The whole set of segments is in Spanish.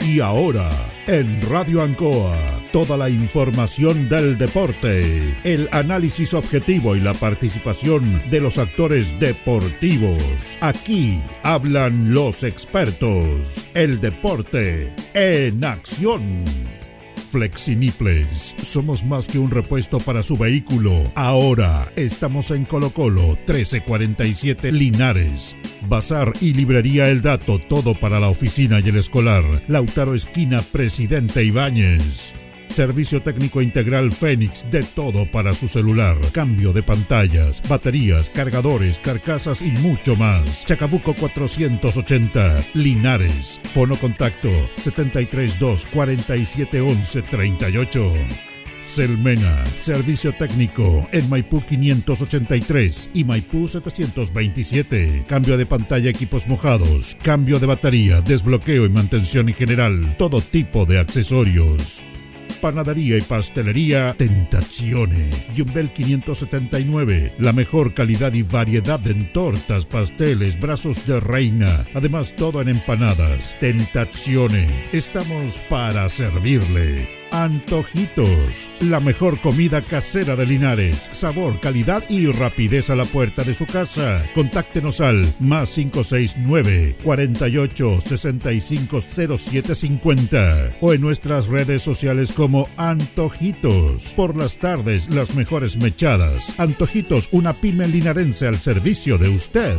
Y ahora, en Radio Ancoa, toda la información del deporte, el análisis objetivo y la participación de los actores deportivos. Aquí hablan los expertos. El deporte en acción. Flexiniples, somos más que un repuesto para su vehículo. Ahora estamos en Colo Colo 1347 Linares. Bazar y librería El Dato, todo para la oficina y el escolar. Lautaro Esquina, Presidente Ibáñez. Servicio técnico integral Fénix, de todo para su celular. Cambio de pantallas, baterías, cargadores, carcasas y mucho más. Chacabuco 480, Linares. Fono contacto 732 4711 38. Selmena, servicio técnico en Maipú 583 y Maipú 727. Cambio de pantalla, equipos mojados, cambio de batería, desbloqueo y mantención en general, todo tipo de accesorios. Panadería y Pastelería Tentazione. Yumbel 579. La mejor calidad y variedad en tortas, pasteles, brazos de reina. Además, todo en empanadas. Tentazione. Estamos para servirle. Antojitos, la mejor comida casera de Linares, sabor, calidad y rapidez a la puerta de su casa. Contáctenos al más 569 48 65 0750 o en nuestras redes sociales como Antojitos. Por las tardes, las mejores mechadas. Antojitos, una pyme linarense al servicio de usted.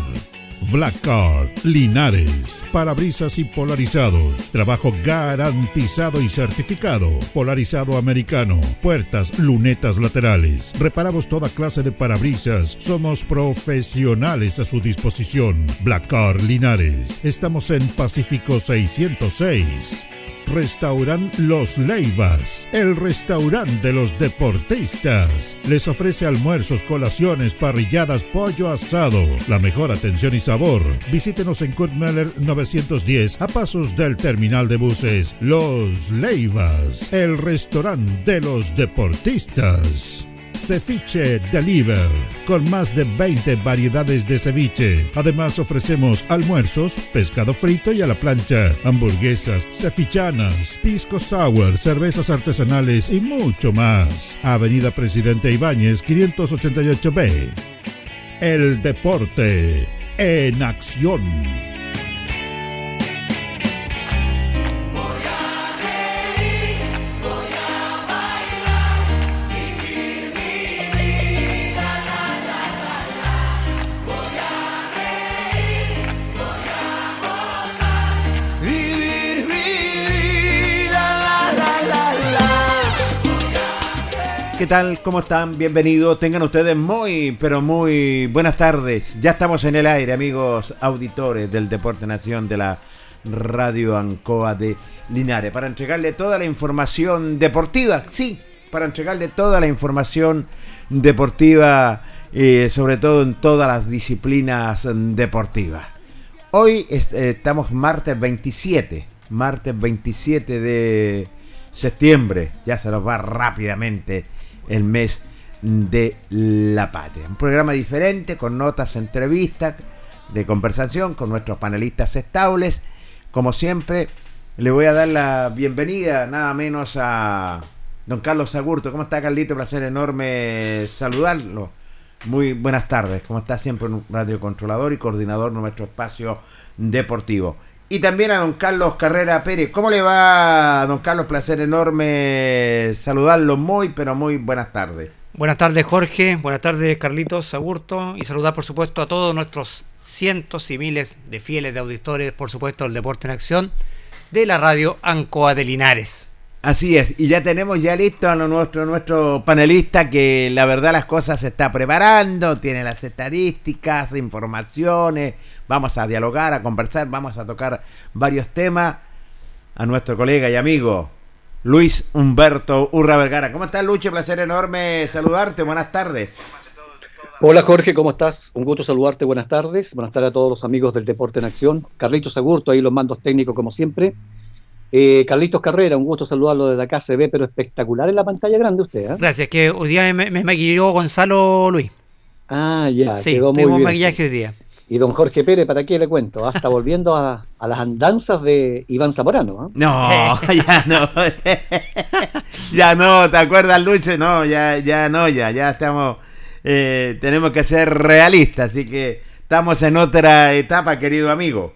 Black Card, Linares, parabrisas y polarizados, trabajo garantizado y certificado, polarizado americano, puertas, lunetas laterales, reparamos toda clase de parabrisas, somos profesionales a su disposición. Black Card Linares, estamos en Pacífico 606. Restaurant Los Leivas, el restaurante de los deportistas. Les ofrece almuerzos, colaciones, parrilladas, pollo asado, la mejor atención y sabor. Visítenos en Kurt Meller 910 a pasos del terminal de buses. Los Leivas, el restaurante de los deportistas. Ceviche Deliver, con más de 20 variedades de ceviche. Además ofrecemos almuerzos, pescado frito y a la plancha, hamburguesas, cevichanas, pisco sour, cervezas artesanales y mucho más. Avenida Presidente Ibáñez 588B. El deporte en acción. ¿Qué tal? ¿Cómo están? Bienvenidos. Tengan ustedes muy, pero muy buenas tardes. Ya estamos en el aire, amigos auditores del Deporte Nación de la Radio Ancoa de Linares, para entregarle toda la información deportiva. Sí, para entregarle toda la información deportiva, eh, sobre todo en todas las disciplinas deportivas. Hoy eh, estamos martes 27, martes 27 de septiembre, ya se nos va rápidamente el mes de la patria. Un programa diferente con notas, entrevistas, de conversación con nuestros panelistas estables. Como siempre, le voy a dar la bienvenida nada menos a don Carlos Agurto. ¿Cómo está Carlito? Placer enorme saludarlo. Muy buenas tardes. ¿Cómo está siempre un radio controlador y coordinador de nuestro espacio deportivo? Y también a don Carlos Carrera Pérez. ¿Cómo le va, don Carlos? Placer enorme saludarlo. Muy, pero muy buenas tardes. Buenas tardes Jorge, buenas tardes Carlitos Agurto y saludar por supuesto a todos nuestros cientos y miles de fieles de auditores, por supuesto del Deporte en Acción, de la radio Ancoa de Linares. Así es, y ya tenemos ya listo a nuestro, nuestro panelista que la verdad las cosas se está preparando, tiene las estadísticas, informaciones, vamos a dialogar, a conversar, vamos a tocar varios temas a nuestro colega y amigo Luis Humberto Urra Vergara. ¿Cómo estás Lucho? Placer enorme saludarte, buenas tardes. Hola Jorge, ¿cómo estás? Un gusto saludarte, buenas tardes. Buenas tardes a todos los amigos del Deporte en Acción. Carlitos Agurto, ahí los mandos técnicos como siempre. Eh, Carlitos Carrera, un gusto saludarlo desde acá, se ve pero espectacular en la pantalla grande usted. ¿eh? Gracias, que hoy día me, me maquilló Gonzalo Luis. Ah, ya, sí, quedó muy tuvimos bien. maquillaje hoy día. Y don Jorge Pérez, ¿para qué le cuento? Ah, Está volviendo a, a las andanzas de Iván Zamorano. ¿ah? No, ya no. ya no, ¿te acuerdas, Lucho? No, ya, ya no, ya, ya estamos. eh, tenemos que ser realistas, así que estamos en otra etapa, querido amigo.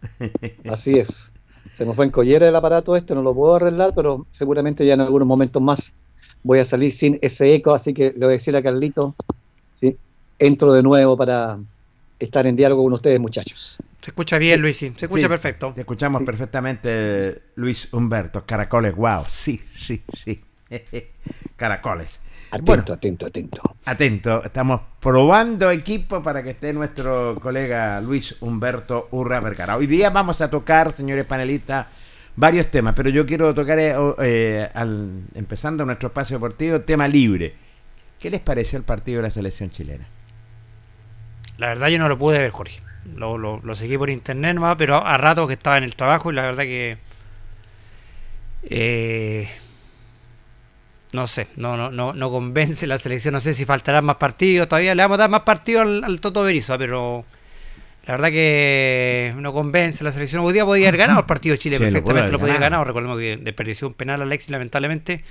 Así es. Se nos fue en collera el aparato este, no lo puedo arreglar, pero seguramente ya en algunos momentos más voy a salir sin ese eco, así que le voy a decir a Carlito, ¿sí? entro de nuevo para estar en diálogo con ustedes, muchachos. Se escucha bien, Sí. Luis, sí. Se escucha Sí, perfecto. Te escuchamos perfectamente, Luis Humberto. Caracoles, wow. Sí, sí, sí. Caracoles. Atento, Bueno, atento, atento. atento. Estamos probando equipo para que esté nuestro colega Luis Humberto Urra Vergara. Hoy día vamos a tocar, señores panelistas, varios temas, pero yo quiero tocar, eh, eh, al, empezando nuestro espacio deportivo, tema libre. ¿Qué les pareció el partido de la selección chilena? La verdad yo no lo pude ver, Jorge. Lo, lo, lo seguí por internet nomás, pero a rato que estaba en el trabajo y la verdad que... eh, no sé, no, no, no, no convence la selección. No sé si faltarán más partidos. Todavía le vamos a dar más partidos al, al Toto Berizzo, pero la verdad que no convence la selección. Hoy día podía haber ganado el partido de Chile Sí, perfectamente, lo podía haber ganado. Recordemos que desperdició un penal a Alexis, lamentablemente.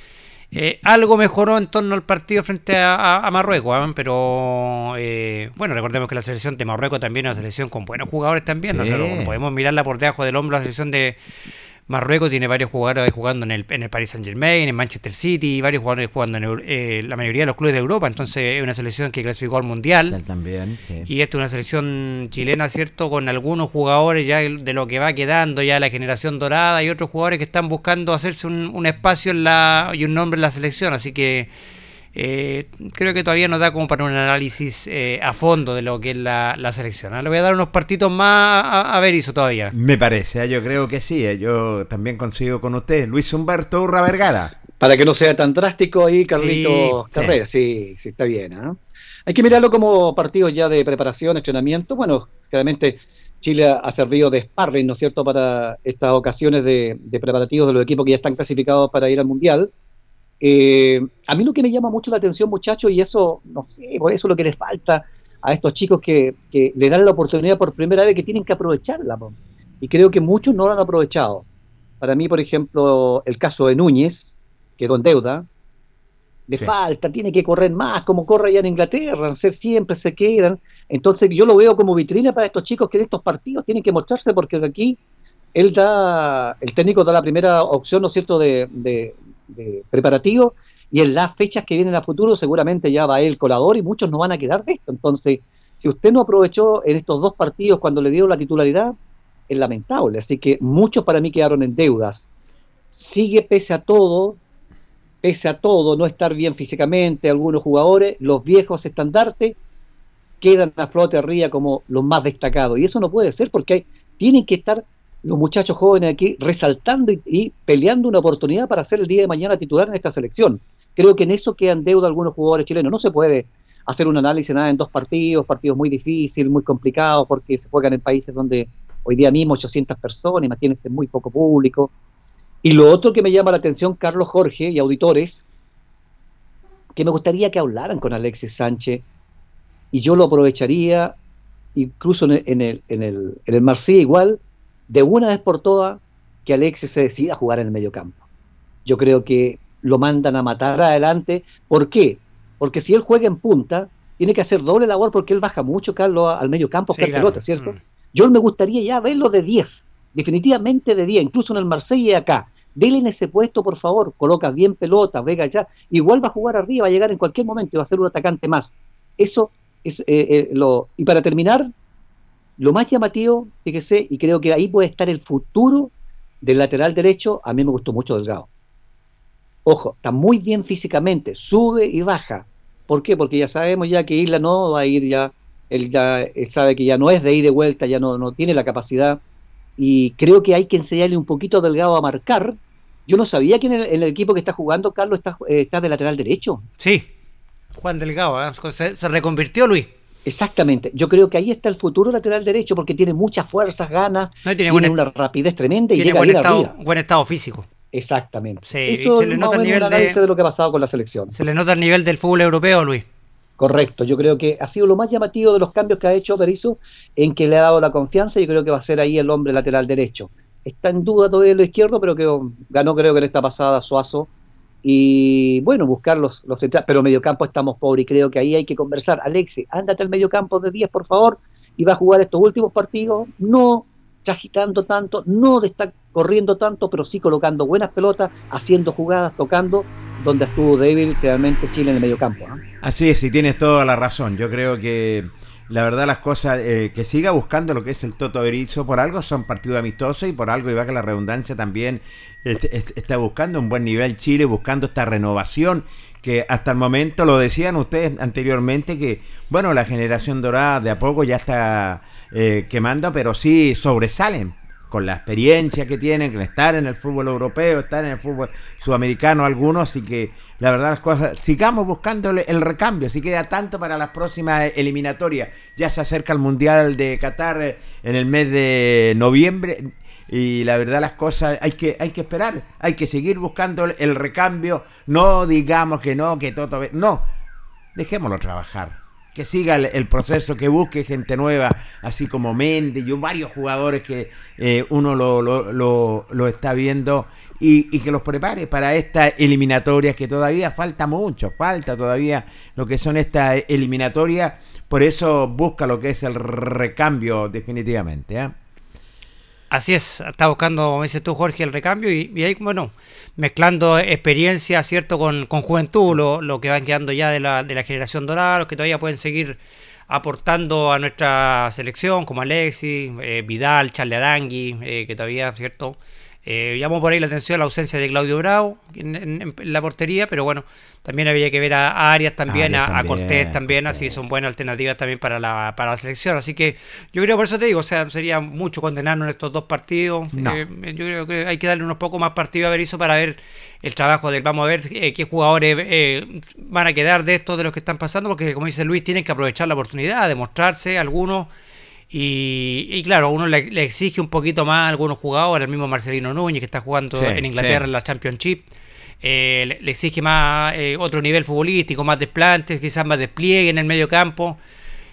Eh, algo mejoró en torno al partido frente a, a- a Marruecos, ¿ah? pero eh, bueno, recordemos que la selección de Marruecos también es una selección con buenos jugadores también. Sí. No podemos mirarla por debajo del hombro. La selección de Marruecos tiene varios jugadores jugando en el, en el Paris Saint Germain, en Manchester City, y varios jugadores jugando en eh, la mayoría de los clubes de Europa. Entonces es una selección que clasificó al Mundial. También, sí. Y esta es una selección chilena, ¿cierto? Con algunos jugadores ya de lo que va quedando, ya la generación dorada y otros jugadores que están buscando hacerse un, un espacio en la, y un nombre en la selección. Así que eh, creo que todavía nos da como para un análisis eh, a fondo de lo que es la, la selección. ¿ah? Le voy a dar unos partidos más a, a ver eso todavía. Me parece, ¿eh? yo creo que sí. ¿eh? Yo también coincido con usted. Luis Humberto Urra Vergara. Para que no sea tan drástico ahí, Carlito Sí, Carrera. Sí, sí, está bien. ¿ah? Hay que mirarlo como partidos ya de preparación, entrenamiento. Bueno, claramente Chile ha- ha servido de sparring, ¿no es cierto?, para estas ocasiones de, de preparativos de los equipos que ya están clasificados para ir al Mundial. Eh, a mí lo que me llama mucho la atención, muchachos, y eso, no sé, por eso es lo que les falta a estos chicos que, que le dan la oportunidad por primera vez que tienen que aprovecharla. po. Y creo que muchos no lo han aprovechado. Para mí, por ejemplo, el caso de Núñez, que con deuda, le Sí. falta, tiene que correr más, como corre allá en Inglaterra, hacer siempre se quedan. Entonces yo lo veo como vitrina para estos chicos que en estos partidos tienen que mostrarse porque aquí él da, el técnico da la primera opción, ¿no es cierto?, de, de- preparativo y en las fechas que vienen a futuro seguramente ya va el colador y muchos no van a quedar de esto. Entonces, si usted no aprovechó en estos dos partidos cuando le dieron la titularidad, es lamentable. Así que muchos para mí quedaron en deudas. Sigue pese a todo, pese a todo, no estar bien físicamente algunos jugadores, los viejos estandartes quedan a flote arriba como los más destacados. Y eso no puede ser porque hay, tienen que estar los muchachos jóvenes aquí resaltando y, peleando una oportunidad para ser el día de mañana titular en esta selección. Creo que en eso quedan deuda algunos jugadores chilenos. No se puede hacer un análisis nada en dos partidos, partidos muy difíciles, muy complicados, porque se juegan en países donde hoy día mismo 800 personas, imagínense, muy poco público. Y lo otro que me llama la atención, Carlos Jorge y auditores, que me gustaría que hablaran con Alexis Sánchez y yo lo aprovecharía, incluso en el, en el, en el, en el igual, de una vez por todas, que Alexis se decida a jugar en el medio campo. Yo creo que lo mandan a matar adelante. ¿Por qué? Porque si él juega en punta, tiene que hacer doble labor porque él baja mucho, Carlos, al medio campo, Sí, claro. pelota, ¿cierto? Mm. Yo me gustaría ya verlo de 10, definitivamente de 10, incluso en el Marsella y acá. Dele en ese puesto, por favor, coloca bien pelota, Vega ya. Igual va a jugar arriba, va a llegar en cualquier momento y va a ser un atacante más. Eso es eh, eh, lo. Y para terminar, lo más llamativo, fíjese, y creo que ahí puede estar el futuro del lateral derecho, a mí me gustó mucho Delgado. Ojo, está muy bien físicamente, sube y baja. ¿Por qué? Porque ya sabemos ya que Isla no va a ir ya, él ya él sabe que ya no es de ir de vuelta, ya no, no tiene la capacidad. Y creo que hay que enseñarle un poquito a Delgado a marcar. Yo no sabía que en el, equipo que está jugando, Carlos, está, eh, está de lateral derecho. Sí, Juan Delgado, ¿ah? se, se reconvirtió Luis. Exactamente. Yo creo que ahí está el futuro lateral derecho porque tiene muchas fuerzas, ganas, No, tiene una rapidez tremenda y tiene llega buen estado, arriba. buen estado físico. Exactamente. Sí, Eso se le nota el nivel de- de... lo que ha pasado con la selección. Se le nota el nivel del fútbol europeo, Luis. Correcto, yo creo que ha sido lo más llamativo de los cambios que ha hecho Berizzo, en que le ha dado la confianza y yo creo que va a ser ahí el hombre lateral derecho. Está en duda todavía lo izquierdo, pero que ganó creo que en esta pasada Suazo. Y bueno, buscar los, los pero medio campo estamos pobres y creo que ahí hay que conversar. Alexi, ándate al medio campo de 10, por favor, y va a jugar estos últimos partidos, no agitando tanto, no de estar corriendo tanto, pero sí colocando buenas pelotas, haciendo jugadas, tocando, donde estuvo débil realmente Chile en el medio campo. Así es, y tienes toda la razón. Yo creo que la verdad las cosas, eh, que siga buscando lo que es el Toto Berizzo, por algo son partidos amistosos y por algo, y va que la redundancia también está buscando un buen nivel Chile, buscando esta renovación que hasta el momento lo decían ustedes anteriormente que bueno la generación dorada de a poco ya está eh, quemando pero sí sobresalen con la experiencia que tienen, estar en el fútbol europeo, estar en el fútbol sudamericano algunos, y que la verdad las cosas, sigamos buscando el recambio, si queda tanto para las próximas eliminatorias, ya se acerca el Mundial de Qatar eh, en el mes de noviembre, y la verdad las cosas hay que hay que esperar, hay que seguir buscando el, recambio, no digamos que no, que todo no, dejémoslo trabajar que siga el, proceso, que busque gente nueva, así como Méndez y varios jugadores que eh, uno lo, lo, lo, está viendo y, que los prepare para esta eliminatoria que todavía falta mucho, falta todavía lo que son estas eliminatorias, por eso busca lo que es el recambio definitivamente. ¿eh? Así es, está buscando, como dices tú, Jorge, el recambio y, y ahí, bueno, mezclando experiencia, ¿cierto?, con, con juventud, lo, lo, que van quedando ya de la, de la generación dorada, los que todavía pueden seguir aportando a nuestra selección, como Alexis, eh, Vidal, Charles Arangui, eh, que todavía, ¿cierto?, eh, llamó por ahí la atención la ausencia de Claudio Bravo en, la portería, pero bueno, también había que ver a Arias también, a, Cortés también, así son buenas alternativas también para la, para la selección. Así que yo creo, por eso te digo, o sea, sería mucho condenarnos en estos dos partidos. Eh, yo creo que hay que darle unos pocos más partidos a Berizzo para ver el trabajo del vamos a ver eh, qué jugadores eh, van a quedar de estos de los que están pasando, porque como dice Luis, tienen que aprovechar la oportunidad de mostrarse algunos y, claro, uno le, exige un poquito más a algunos jugadores, el mismo Marcelino Núñez que está jugando en Inglaterra en la Championship. Eh, le, exige más eh, otro nivel futbolístico, más desplantes, quizás más despliegue en el medio campo.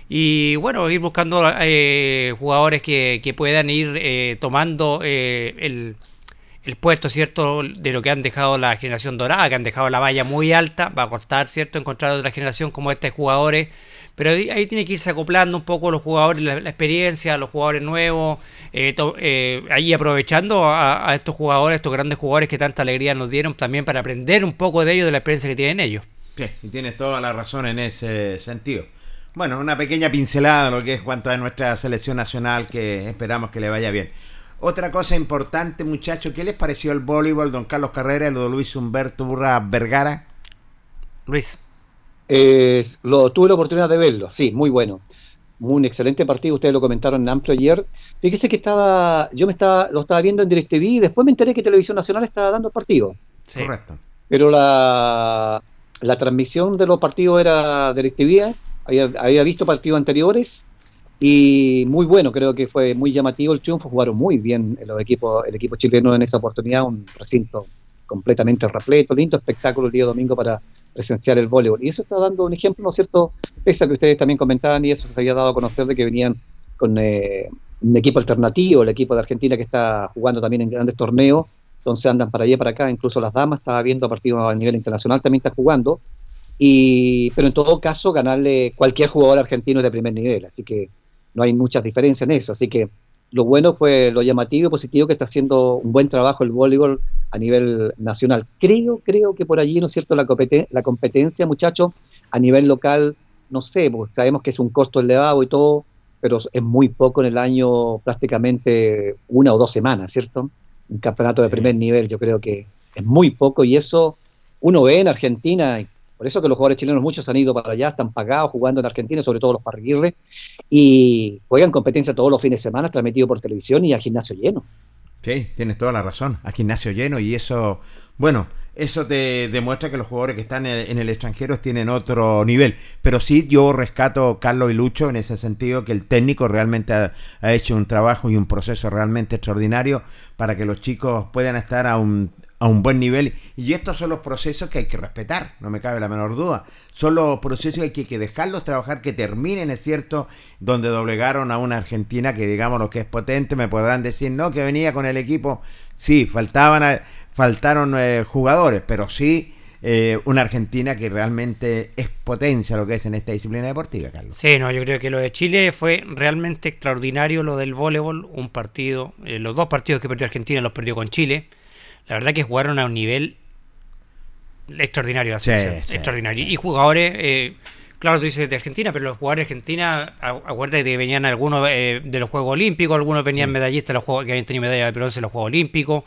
Y bueno, ir buscando eh, jugadores que, que, puedan ir tomando el, el puesto, ¿cierto?, de lo que han dejado la generación dorada, que han dejado la valla muy alta. Va a costar, ¿cierto?, encontrar otra generación como estos jugadores pero ahí tiene que irse acoplando un poco los jugadores, la, experiencia, los jugadores nuevos, eh, eh, ahí aprovechando a, estos jugadores, estos grandes jugadores que tanta alegría nos dieron también para aprender un poco de ellos, de la experiencia que tienen ellos. Sí, y tienes toda la razón en ese sentido. Bueno, una pequeña pincelada de lo que es cuanto a nuestra selección nacional que esperamos que le vaya bien. Otra cosa importante, muchachos, ¿qué les pareció el voleibol, don Carlos Carrera, el de Luis Humberto Burra Vergara? Luis. Eh, lo, tuve la oportunidad de verlo, sí, muy bueno. Un excelente partido, ustedes lo comentaron en amplio ayer. Fíjese que estaba, yo me estaba, lo estaba viendo en DirecTV y después me enteré que Televisión Nacional estaba dando el partido. Correcto. Pero la, la transmisión de los partidos era DirecTV, había, había visto partidos anteriores y muy bueno, creo que fue muy llamativo el triunfo, jugaron muy bien los equipos, el equipo chileno en esa oportunidad, un recinto completamente repleto, lindo espectáculo el día domingo para presenciar el voleibol. Y eso está dando un ejemplo, ¿no es cierto? Pese a que ustedes también comentaban y eso se había dado a conocer de que venían con eh, un equipo alternativo, el equipo de Argentina que está jugando también en grandes torneos, entonces andan para allá para acá, incluso las damas, estaba viendo partidos a nivel internacional, también está jugando, y, pero en todo caso ganarle cualquier jugador argentino de primer nivel, así que no hay muchas diferencias en eso, así que lo bueno fue lo llamativo y positivo que está haciendo un buen trabajo el voleibol a nivel nacional. Creo, creo que por allí, ¿no es cierto?, la, la competencia, muchachos, a nivel local, no sé, porque sabemos que es un costo elevado y todo, pero es muy poco en el año, prácticamente una o dos semanas, ¿cierto? Un campeonato de primer nivel, yo creo que es muy poco y eso uno ve en Argentina, por eso que los jugadores chilenos muchos han ido para allá, están pagados jugando en Argentina, sobre todo los parriguirres, y juegan competencia todos los fines de semana, transmitido por televisión y a gimnasio lleno. Sí, tienes toda la razón, a gimnasio lleno y eso, bueno, eso te demuestra que los jugadores que están en el, extranjero tienen otro nivel. Pero sí, yo rescato Carlos y Lucho en ese sentido, que el técnico realmente ha, hecho un trabajo y un proceso realmente extraordinario para que los chicos puedan estar a un, a un buen nivel. Y estos son los procesos que hay que respetar, no me cabe la menor duda. Son los procesos que hay que, dejarlos trabajar, que terminen, es cierto, donde doblegaron a una Argentina que digamos lo que es potente, me podrán decir, no, que venía con el equipo. Sí, faltaban, faltaron eh, jugadores, pero sí eh, una Argentina que realmente es potencia lo que es en esta disciplina deportiva, Carlos. Sí, no, yo creo que lo de Chile fue realmente extraordinario, lo del voleibol, un partido, eh, los dos partidos que perdió Argentina los perdió con Chile. La verdad que jugaron a un nivel extraordinario, la Sí, selección, sí, extraordinario. Y jugadores, eh, claro, tú dices de Argentina, pero los jugadores de Argentina, a- acuérdate que venían algunos eh, de los Juegos Olímpicos, algunos venían medallistas los juegos, que habían tenido medalla de bronce en los Juegos Olímpicos.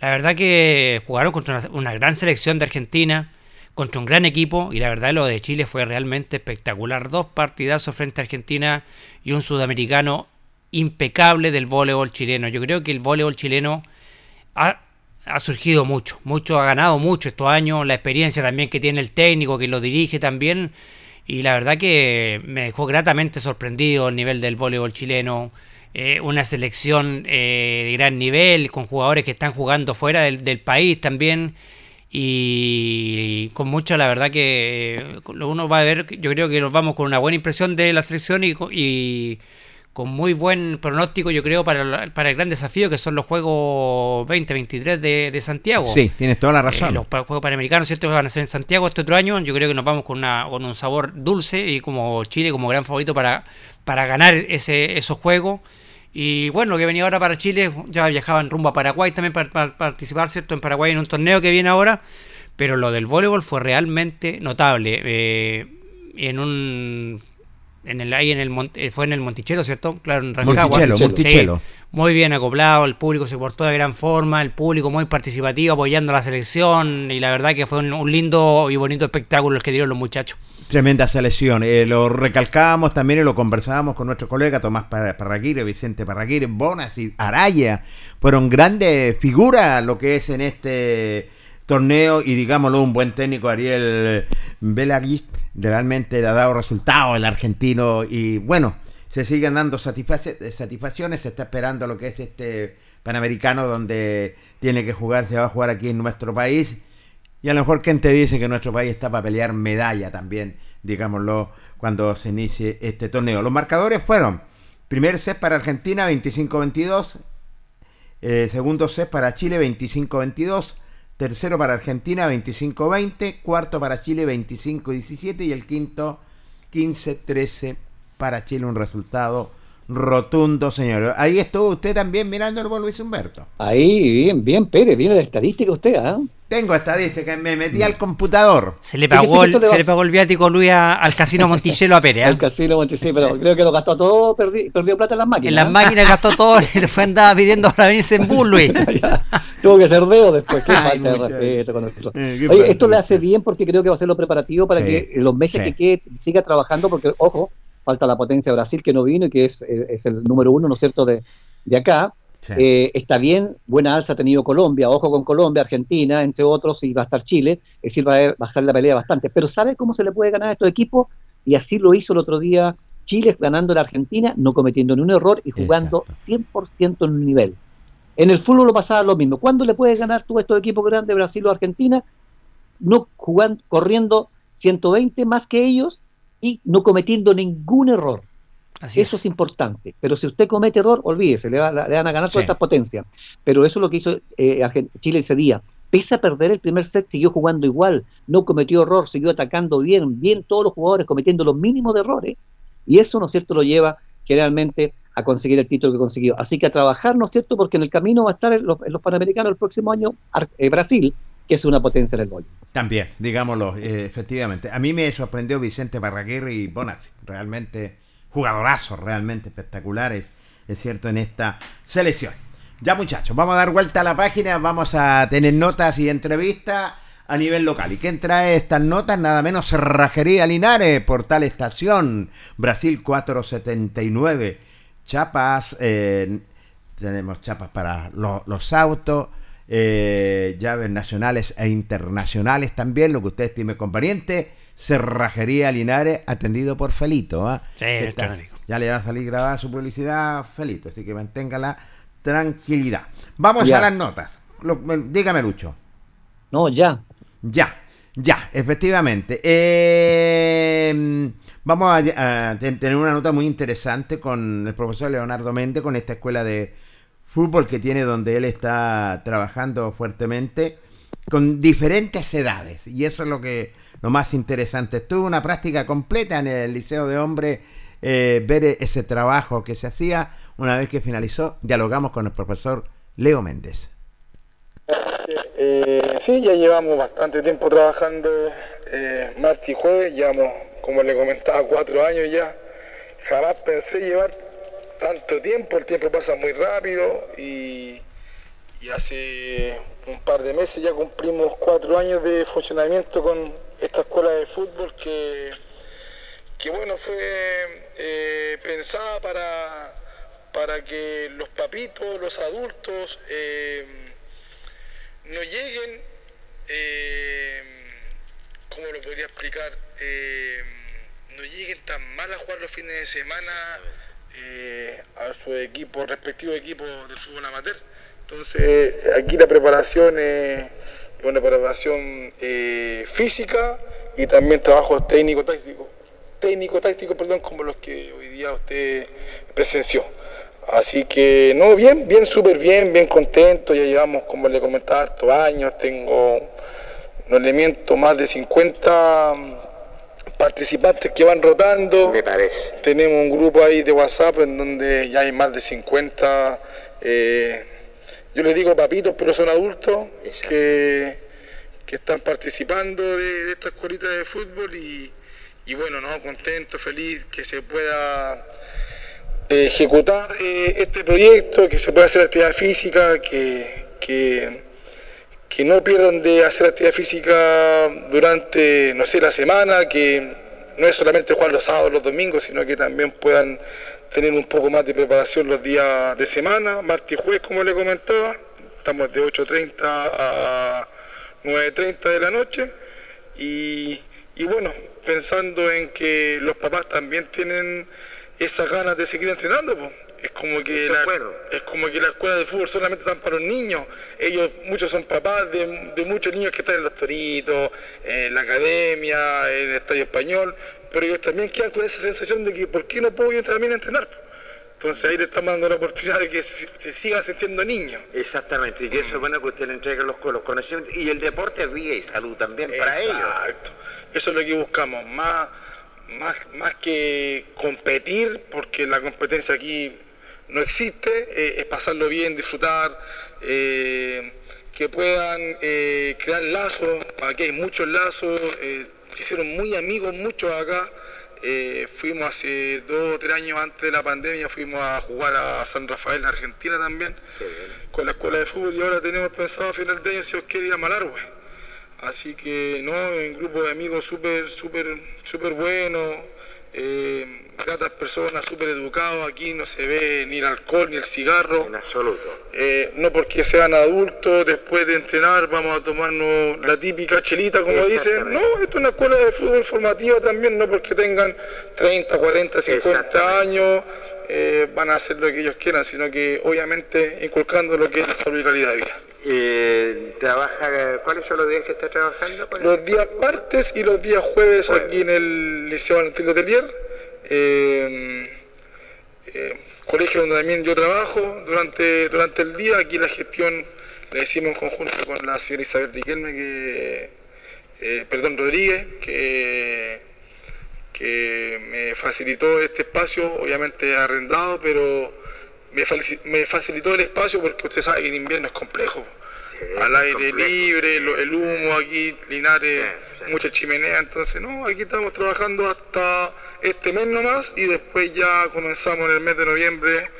La verdad que jugaron contra una, una gran selección de Argentina, contra un gran equipo, y la verdad lo de Chile fue realmente espectacular. Dos partidazos frente a Argentina y un sudamericano impecable del voleibol chileno. Yo creo que el voleibol chileno ha, ha surgido mucho, mucho, ha ganado mucho estos años, la experiencia también que tiene el técnico, que lo dirige también, y la verdad que me dejó gratamente sorprendido el nivel del voleibol chileno, eh, una selección eh, de gran nivel, con jugadores que están jugando fuera del, país también, y con mucha, la verdad que eh, uno va a ver, yo creo que nos vamos con una buena impresión de la selección y, y con muy buen pronóstico, yo creo, para, el gran desafío que son los Juegos 2023 de, de Santiago. Sí, tienes toda la Eh, razón. los Juegos Panamericanos, ¿cierto? Que van a ser en Santiago este otro año. Yo creo que nos vamos con, una, con un sabor dulce y como Chile como gran favorito para, para ganar ese, esos Juegos. Y bueno, lo que venía ahora para Chile, ya viajaban rumbo a Paraguay también para, para participar, ¿cierto? En Paraguay en un torneo que viene ahora. Pero lo del voleibol fue realmente notable. Eh, en un... En el, ahí en el eh, fue en el Monticello, ¿cierto? Claro, en Rancagua. Monticello, Sí, Monticello. muy bien acoplado, el público se portó de gran forma, el público muy participativo apoyando a la selección y la verdad que fue un, un lindo y bonito espectáculo el que dieron los muchachos. Tremenda selección. Eh, lo recalcábamos también y lo conversábamos con nuestro colega Tomás Par- Parraguire, Vicente Parraguire, Bonas y Araya. Fueron grandes figuras lo que es en este torneo y digámoslo, un buen técnico, Ariel Belaguis, realmente le ha dado resultados el argentino y bueno, se siguen dando satisfac- satisfacciones, se está esperando lo que es este Panamericano donde tiene que jugar, se va a jugar aquí en nuestro país. Y a lo mejor quien te dice que nuestro país está para pelear medalla también, digámoslo, cuando se inicie este torneo. Los marcadores fueron, primer set para Argentina 25-22, eh, segundo set para Chile 25-22, tercero para Argentina 25-20, cuarto para Chile 25-17 y el quinto 15-13 para Chile, un resultado rotundo, señor. Ahí estuvo usted también mirando el Luis Humberto. Ahí, bien, bien, Pérez, viene la estadística usted, ¿ah? Tengo estadística, me metí al computador. Se le pagó el, se le pagó el viático Luis a- al casino Monticello a Pérez. ¿eh? El casino Monticello, pero creo que lo gastó todo, perdi- perdió plata en las máquinas. En las ¿ah? máquinas gastó todo y después andaba pidiendo para venirse en bus, Luis. Ya, Tuvo que ser deo después, qué Ay, falta de respeto con nosotros. Eh, Oye, esto le hace bien porque creo que va a ser lo preparativo para Sí, que en los meses sí. que quede siga trabajando, porque, ojo, falta la potencia de Brasil que no vino y que es, eh, es el número uno, ¿no es cierto?, de, de acá. Sí. Eh, está bien, buena alza ha tenido Colombia, ojo con Colombia, Argentina, entre otros, y va a estar Chile, es decir, va a, haber- va a estar la pelea bastante. Pero ¿sabe cómo se le puede ganar a estos equipos? Y así lo hizo el otro día Chile ganando a la Argentina, no cometiendo ni un error y jugando 100% en un nivel. En el fútbol lo pasaba lo mismo. ¿Cuándo le puedes ganar tú a estos equipos grandes, Brasil o Argentina? No jugando, corriendo 120 más que ellos y no cometiendo ningún error. Así Eso es. es importante. Pero si usted comete error, olvídese, le, va- le van a ganar todas Sí. estas potencias. Pero eso es lo que hizo eh, Chile ese día. Pese a perder el primer set, siguió jugando igual, no cometió error, siguió atacando bien, bien todos los jugadores cometiendo los mínimos de errores. Y eso, ¿no es cierto?, lo lleva generalmente a conseguir el título que consiguió. Así que a trabajar, ¿no es cierto?, porque en el camino va a estar en los, en los Panamericanos el próximo año Ar- eh, Brasil, es una potencia en el voleibol. También, digámoslo, eh, efectivamente. A mí me sorprendió Vicente Barraguer y Bonazzi. Realmente jugadorazos, realmente espectaculares, es cierto, en esta selección. Ya muchachos, vamos a dar vuelta a la página, vamos a tener notas y entrevistas a nivel local. ¿Y quién trae estas notas? Nada menos Cerrajería Linares, Portal Estación, Brasil 479, chapas, eh, tenemos chapas para lo- los autos, eh, llaves nacionales e internacionales también, lo que usted estime conveniente. Cerrajería Linares, atendido por Felito. ¿ah? Sí, está ya le va a salir grabada su publicidad, Felito, así que mantenga la tranquilidad. Vamos Ya. a las notas. Lo- dígame, Lucho. No, ya. Ya, ya, efectivamente. Eh, vamos a, a tener una nota muy interesante con el profesor Leonardo Méndez, con esta escuela de fútbol que tiene donde él está trabajando fuertemente con diferentes edades. Y eso es lo que lo más interesante. Tuve una práctica completa en el Liceo de Hombres, eh, ver ese trabajo que se hacía. Una vez que finalizó, dialogamos con el profesor Leo Méndez. Eh, sí, ya llevamos bastante tiempo trabajando eh, martes y jueves, llevamos, como le comentaba, cuatro años ya. Jamás pensé llevar tanto tiempo, el tiempo pasa muy rápido y, hace un par de meses ya cumplimos cuatro años de funcionamiento con esta escuela de fútbol que, que bueno, fue eh, pensada para, para que los papitos, los adultos, eh, no lleguen, eh, ¿cómo lo podría explicar? Eh, no lleguen tan mal a jugar los fines de semana eh, a su equipo, respectivo equipo del fútbol amateur. Entonces, aquí la preparación es una preparación eh, física y también trabajos técnico-tácticos, técnico-tácticos, perdón, como los que hoy día usted presenció. Así que, no, bien, bien, súper bien, bien contento. Ya llevamos, como le comentaba, hartos años. Tengo, no le miento, más de 50 participantes que van rotando. Me parece. Tenemos un grupo ahí de WhatsApp en donde ya hay más de 50. eh, yo les digo papitos, pero son adultos que, que están participando de, de esta escuelita de fútbol y, y bueno, no, contento, feliz que se pueda eh, ejecutar eh, este proyecto, que se pueda hacer actividad física, que, que, que no pierdan de hacer actividad física durante, no sé, la semana, que no es solamente jugar los sábados, los domingos, sino que también puedan tener un poco más de preparación los días de semana, martes y jueves, como le comentaba. Estamos de 8.30 a 9.30 de la noche. Y, y bueno, pensando en que los papás también tienen esas ganas de seguir entrenando, pues. Es como que la, es bueno. es como que la escuela de fútbol solamente están para los niños. Ellos, muchos son papás de, de muchos niños que están en los toritos, en la academia, en el estadio español, pero ellos también quedan con esa sensación de que ¿por qué no puedo yo también entrenar? Entonces ahí le estamos dando la oportunidad de que se, se sigan sintiendo niños. Exactamente, y eso es bueno que usted le entregue los, los conocimientos. Y el deporte es vida y salud también para ellos. Exacto. Eso es lo que buscamos, más, más, más que competir, porque la competencia aquí no existe, eh, es pasarlo bien, disfrutar, eh, que puedan eh, crear lazos, aquí hay muchos lazos, se hicieron muy amigos muchos acá. Eh, fuimos hace dos o tres años antes de la pandemia, fuimos a jugar a San Rafael, Argentina también, con la escuela de fútbol y ahora tenemos pensado a final de año, si os quiere, ir a. Así que, no, un grupo de amigos súper, súper, súper buenos, eh, gratas personas, súper educados. Aquí no se ve ni el alcohol ni el cigarro. En absoluto. Eh, no porque sean adultos, después de entrenar vamos a tomarnos la típica chelita, como dicen. No, esto es una escuela de fútbol formativa también, no porque tengan 30, 40, 50 Exactamente. años, eh, van a hacer lo que ellos quieran, sino que obviamente inculcando lo que es la salud y calidad de vida. Eh, trabaja, ¿Cuáles son los días que está trabajando? Los días martes y los días jueves aquí en el Liceo Valentín Letelier, eh, eh, colegio donde también yo trabajo durante, durante el día. Aquí la gestión la hicimos en conjunto con la señora Isabel Riquelme, que, eh, perdón, Rodríguez, que, que me facilitó este espacio, obviamente arrendado, pero me, me facilitó el espacio porque usted sabe que en invierno es complejo Sí, al aire complejo. libre, el humo aquí, Linares, sí. Mucha chimenea, entonces no, aquí estamos trabajando hasta este mes nomás y después ya comenzamos en el mes de noviembre,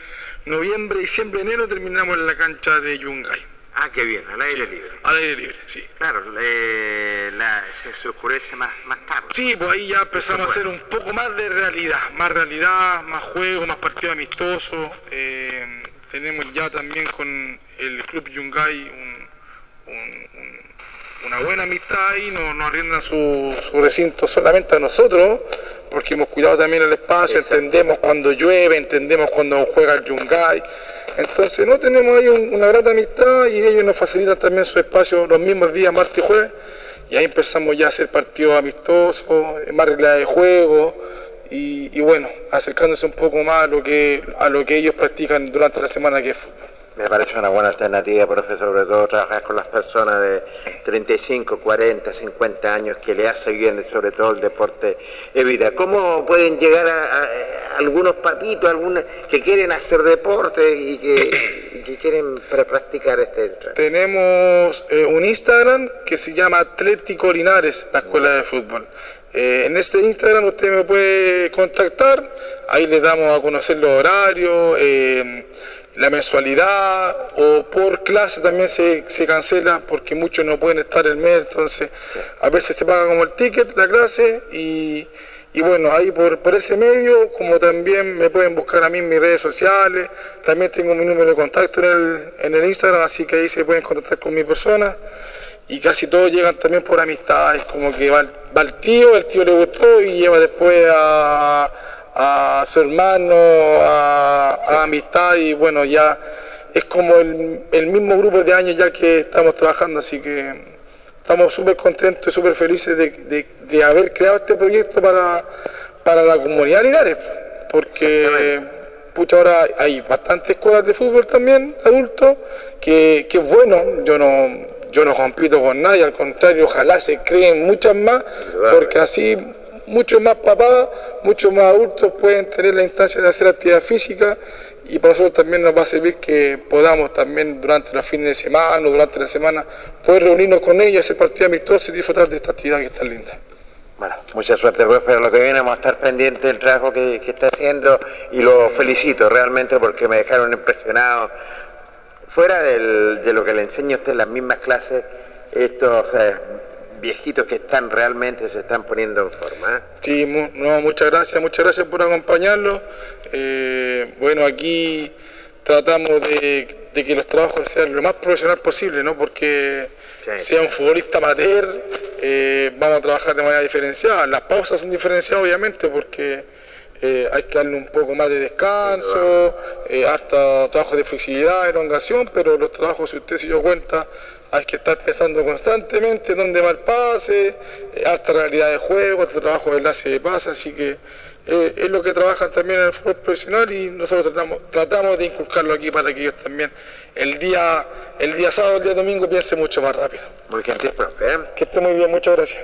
noviembre, diciembre, enero terminamos en la cancha de Yungay, Ah, qué bien, al aire Sí, libre. al aire libre, sí. Claro, eh, la- se, se oscurece más, más tarde. Sí, pues ahí ya empezamos a hacer un poco más de realidad, más realidad, más juego, más partido amistoso. eh, tenemos ya también con el Club Yungay un- un- un- una buena amistad ahí, nos, nos arriendan su, su recinto solamente a nosotros, porque hemos cuidado también el espacio, Exacto. entendemos cuando llueve, entendemos cuando juega el Yungay. Entonces no tenemos ahí un- una grata amistad y ellos nos facilitan también su espacio los mismos días, martes y jueves, y ahí empezamos ya a hacer partidos amistosos, más reglas de juego, y, y bueno, acercándose un poco más a lo que a lo que ellos practican durante la semana que es fútbol. Me parece una buena alternativa, profesor, sobre todo trabajar con las personas de 35, 40, 50 años que le hace bien, sobre todo el deporte de vida. ¿Cómo pueden llegar a, a algunos papitos, algunos que quieren hacer deporte y que, quieren pra- practicar este trabajo? Tenemos eh, un Instagram que se llama Atlético Linares, la escuela de fútbol. Eh, en este Instagram usted me puede contactar, ahí les damos a conocer los horarios, eh, la mensualidad o por clase también se, se cancela porque muchos no pueden estar el mes, entonces a veces se paga como el ticket la clase y, y bueno, ahí por, por ese medio, como también me pueden buscar a mí en mis redes sociales, también tengo mi número de contacto en el, en el Instagram, así que ahí se pueden contactar con mi persona y casi todos llegan también por amistades, como que va, el- va el tío, el tío le gustó y lleva después a, a su hermano, a, a amistad y bueno, ya es como el, el mismo grupo de años ya que estamos trabajando, así que estamos súper contentos y súper felices de, de- de haber creado este proyecto para, para la comunidad Linares, porque pucha, ahora hay bastantes escuelas de fútbol también, adultos, que, que es bueno, yo no, yo no compito con nadie, al contrario, ojalá se creen muchas más, porque así muchos más papás, muchos más adultos pueden tener la instancia de hacer actividad física y para nosotros también nos va a servir que podamos también durante los fines de semana o durante la semana poder reunirnos con ellos, hacer partidos amistosos y disfrutar de esta actividad que es tan linda. Bueno, mucha suerte, pues, pero lo que viene vamos a estar pendientes del trabajo que, que está haciendo y lo felicito realmente porque me dejaron impresionado. Fuera del- de lo que le enseño a usted en las mismas clases, estos eh, viejitos que están realmente se están poniendo en forma. ¿eh? Sí, mu- no, muchas gracias, muchas gracias por acompañarnos. Eh, bueno, aquí tratamos de, de que los trabajos sean lo más profesional posible, ¿no? Porque Sí. sea un futbolista amateur, eh, vamos a trabajar de manera diferenciada. Las pausas son diferenciadas, obviamente, porque eh, hay que darle un poco más de descanso, eh, hasta trabajo de flexibilidad, elongación, pero los trabajos, si usted se dio cuenta, hay que estar pensando constantemente dónde va el pase, eh, alta realidad de juego, alto trabajo de enlace de pase, así que eh, es lo que trabajan también en el fútbol profesional y nosotros tratamos, tratamos de inculcarlo aquí para que ellos también el día, el día sábado, el día domingo piensen mucho más rápido. Muy gentil, profe. ¿eh? Que esté muy bien, muchas gracias.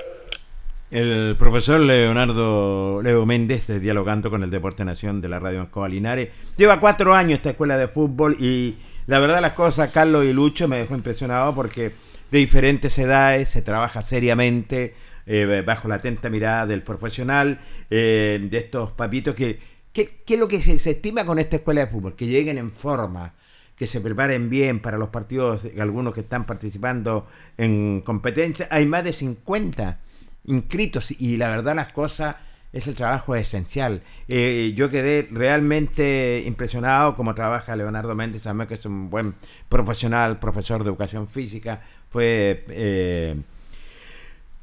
El profesor Leonardo Leo Méndez, de Dialogando con el Deporte Nación de la Radio Ancoa Linares, lleva cuatro años esta escuela de fútbol y la verdad las cosas, Carlos y Lucho, me dejó impresionado porque de diferentes edades se trabaja seriamente, eh, bajo la atenta mirada del profesional, eh, de estos papitos que, que es lo que se, se estima con esta escuela de fútbol, que lleguen en forma, que se preparen bien para los partidos, algunos que están participando en competencia, hay más de 50 inscritos y la verdad las cosas es el trabajo esencial. Eh, yo quedé realmente impresionado como trabaja Leonardo Méndez, sabemos que es un buen profesional, profesor de educación física, fue eh,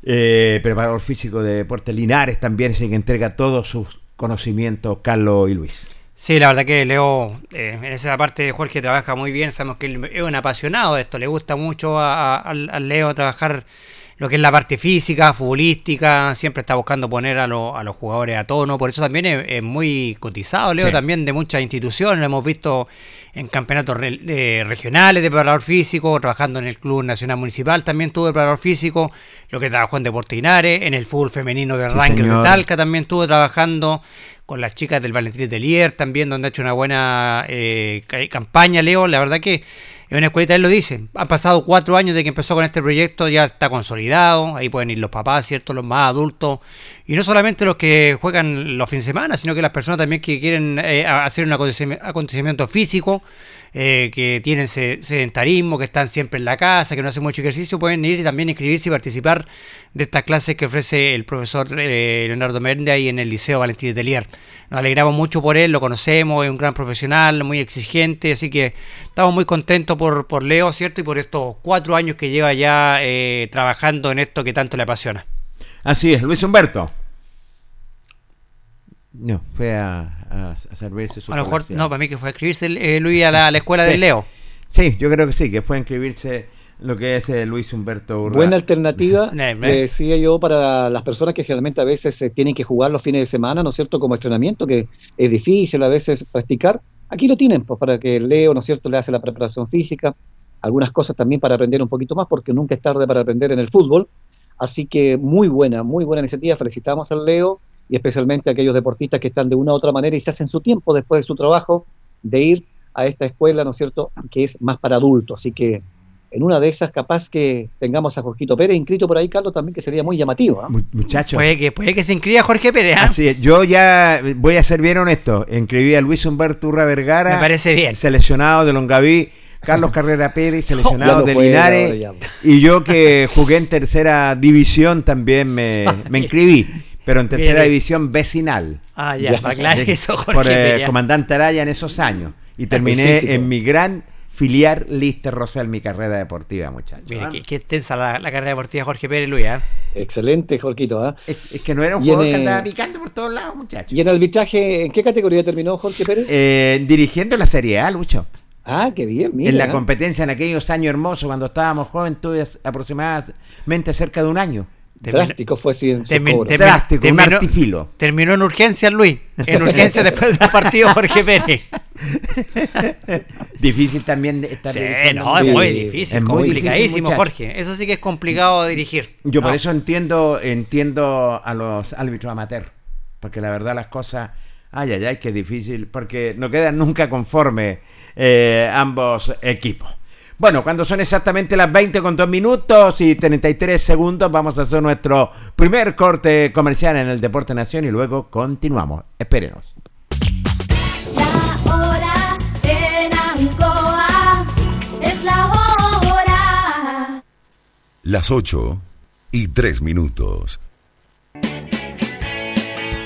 eh, preparador físico de Deportes Linares también, el que entrega todos sus conocimientos, Carlos y Luis. Sí, la verdad que Leo, eh, en esa parte Jorge trabaja muy bien, sabemos que él es un apasionado de esto, le gusta mucho a, a- Leo trabajar lo que es la parte física, futbolística, siempre está buscando poner a, lo- a los jugadores a tono, por eso también es, es muy cotizado Leo Sí. también de muchas instituciones, lo hemos visto en campeonatos re- de- regionales de preparador físico, trabajando en el Club Nacional Municipal, también tuvo de preparador físico, lo que trabajó en Deportes Linares, en el fútbol femenino de Sí, Rangers de. Talca también estuvo trabajando con las chicas del Valentín de Lier también, donde ha hecho una buena eh, ca- campaña, Leo. La verdad que es una escuelita, él lo dice. Han pasado cuatro años de que empezó con este proyecto, ya está consolidado. Ahí pueden ir los papás, ¿cierto? Los más adultos. Y no solamente los que juegan los fines de semana, sino que las personas también que quieren eh, hacer un acontecimi- acontecimiento físico, eh, que tienen se- sedentarismo, que están siempre en la casa, que no hacen mucho ejercicio, pueden ir y también inscribirse y participar de estas clases que ofrece el profesor eh, Leonardo Méndez ahí en el Liceo Valentín Telier. Nos alegramos mucho por él, lo conocemos, es un gran profesional, muy exigente, así que estamos muy contentos por, por Leo, ¿cierto? Y por estos cuatro años que lleva ya eh, trabajando en esto que tanto le apasiona. Así es, Luis Humberto. No, fue a, a, a servirse su A lo mejor, no, para mí que fue a escribirse eh, Luis a la, a la escuela Sí. del Leo. Sí, yo creo que sí, que fue a inscribirse lo que es eh, Luis Humberto Urra. Buena alternativa, decía yo, para las personas que generalmente a veces eh, tienen que jugar los fines de semana, ¿no es cierto?, como entrenamiento, que es difícil a veces practicar. Aquí lo tienen, pues para que Leo, ¿no es cierto?, le hace la preparación física, algunas cosas también para aprender un poquito más, porque nunca es tarde para aprender en el fútbol. Así que muy buena, muy buena iniciativa. Felicitamos al Leo y especialmente aquellos deportistas que están de una u otra manera y se hacen su tiempo después de su trabajo de ir a esta escuela, ¿no es cierto?, que es más para adultos. Así que en una de esas, capaz que tengamos a Jorgito Pérez inscrito por ahí, Carlos, también que sería muy llamativo. ¿ah? Mu- Muchachos. Puede que, puede que se inscriba Jorge Pérez. ¿ah? Así es, yo ya voy a ser bien honesto. Inscribí a Luis Humberto Urra Vergara. Me parece bien. Seleccionado de Longaví. Carlos Carrera Pérez, seleccionado no de puede, Linares. Y yo que jugué en tercera división también me, me inscribí. Pero en tercera división vecinal. Ah, ya, Ya. aclarar eso, Jorge por eh, Pérez. ya. comandante Araya en esos años. Y terminé físico. en mi gran filiar Lister Rosell, mi carrera deportiva, muchachos. Mire, ¿ah? qué, extensa la, la carrera deportiva de Jorge Pérez, Luis. ¿ah? Excelente, Jorgito. ¿ah? Es, es que no era un jugador que eh, andaba picando por todos lados, muchachos. ¿Y en arbitraje, en qué categoría terminó Jorge Pérez? Eh, dirigiendo la Serie A, Lucho. ah, qué bien, mira. en la ¿ah? competencia en aquellos años hermosos, cuando estábamos jóvenes, tuve aproximadamente cerca de un año. Terminó- Drástico fue sí, en sus termi- cobros. termi- Drástico, un terminó- artifilo. Terminó en urgencia Luis. En urgencia después del partido Jorge Pérez. Difícil también estar Sí, no, es muy difícil, es muy complicadísimo, difícil, Jorge. Eso sí que es complicado de dirigir. Yo por eso entiendo, entiendo a los árbitros amateur, porque la verdad las cosas, ay, ay, ay, que difícil, porque no quedan nunca conformes eh, ambos equipos. Bueno, cuando son exactamente las 20 con 2 minutos y 33 segundos, vamos a hacer nuestro primer corte comercial en el Deporte Nación y luego continuamos. Espérenos. La hora en Ancoa es la hora. Las 8 y 3 minutos.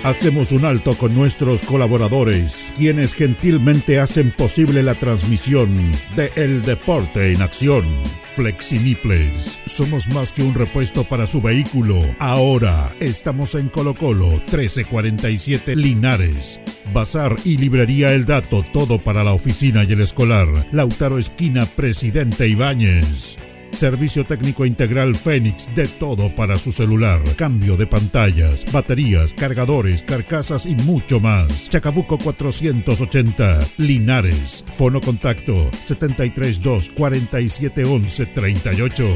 Hacemos un alto con nuestros colaboradores, quienes gentilmente hacen posible la transmisión de El Deporte en Acción. Flexiniples, somos más que un repuesto para su vehículo. Ahora estamos en Colo Colo 1347 Linares. Bazar y librería El Dato, todo para la oficina y el escolar. Lautaro Esquina, Presidente Ibáñez. Servicio técnico integral Fénix, de todo para su celular. Cambio de pantallas, baterías, cargadores, carcasas y mucho más. Chacabuco 480, Linares. Fono contacto 732 4711 38.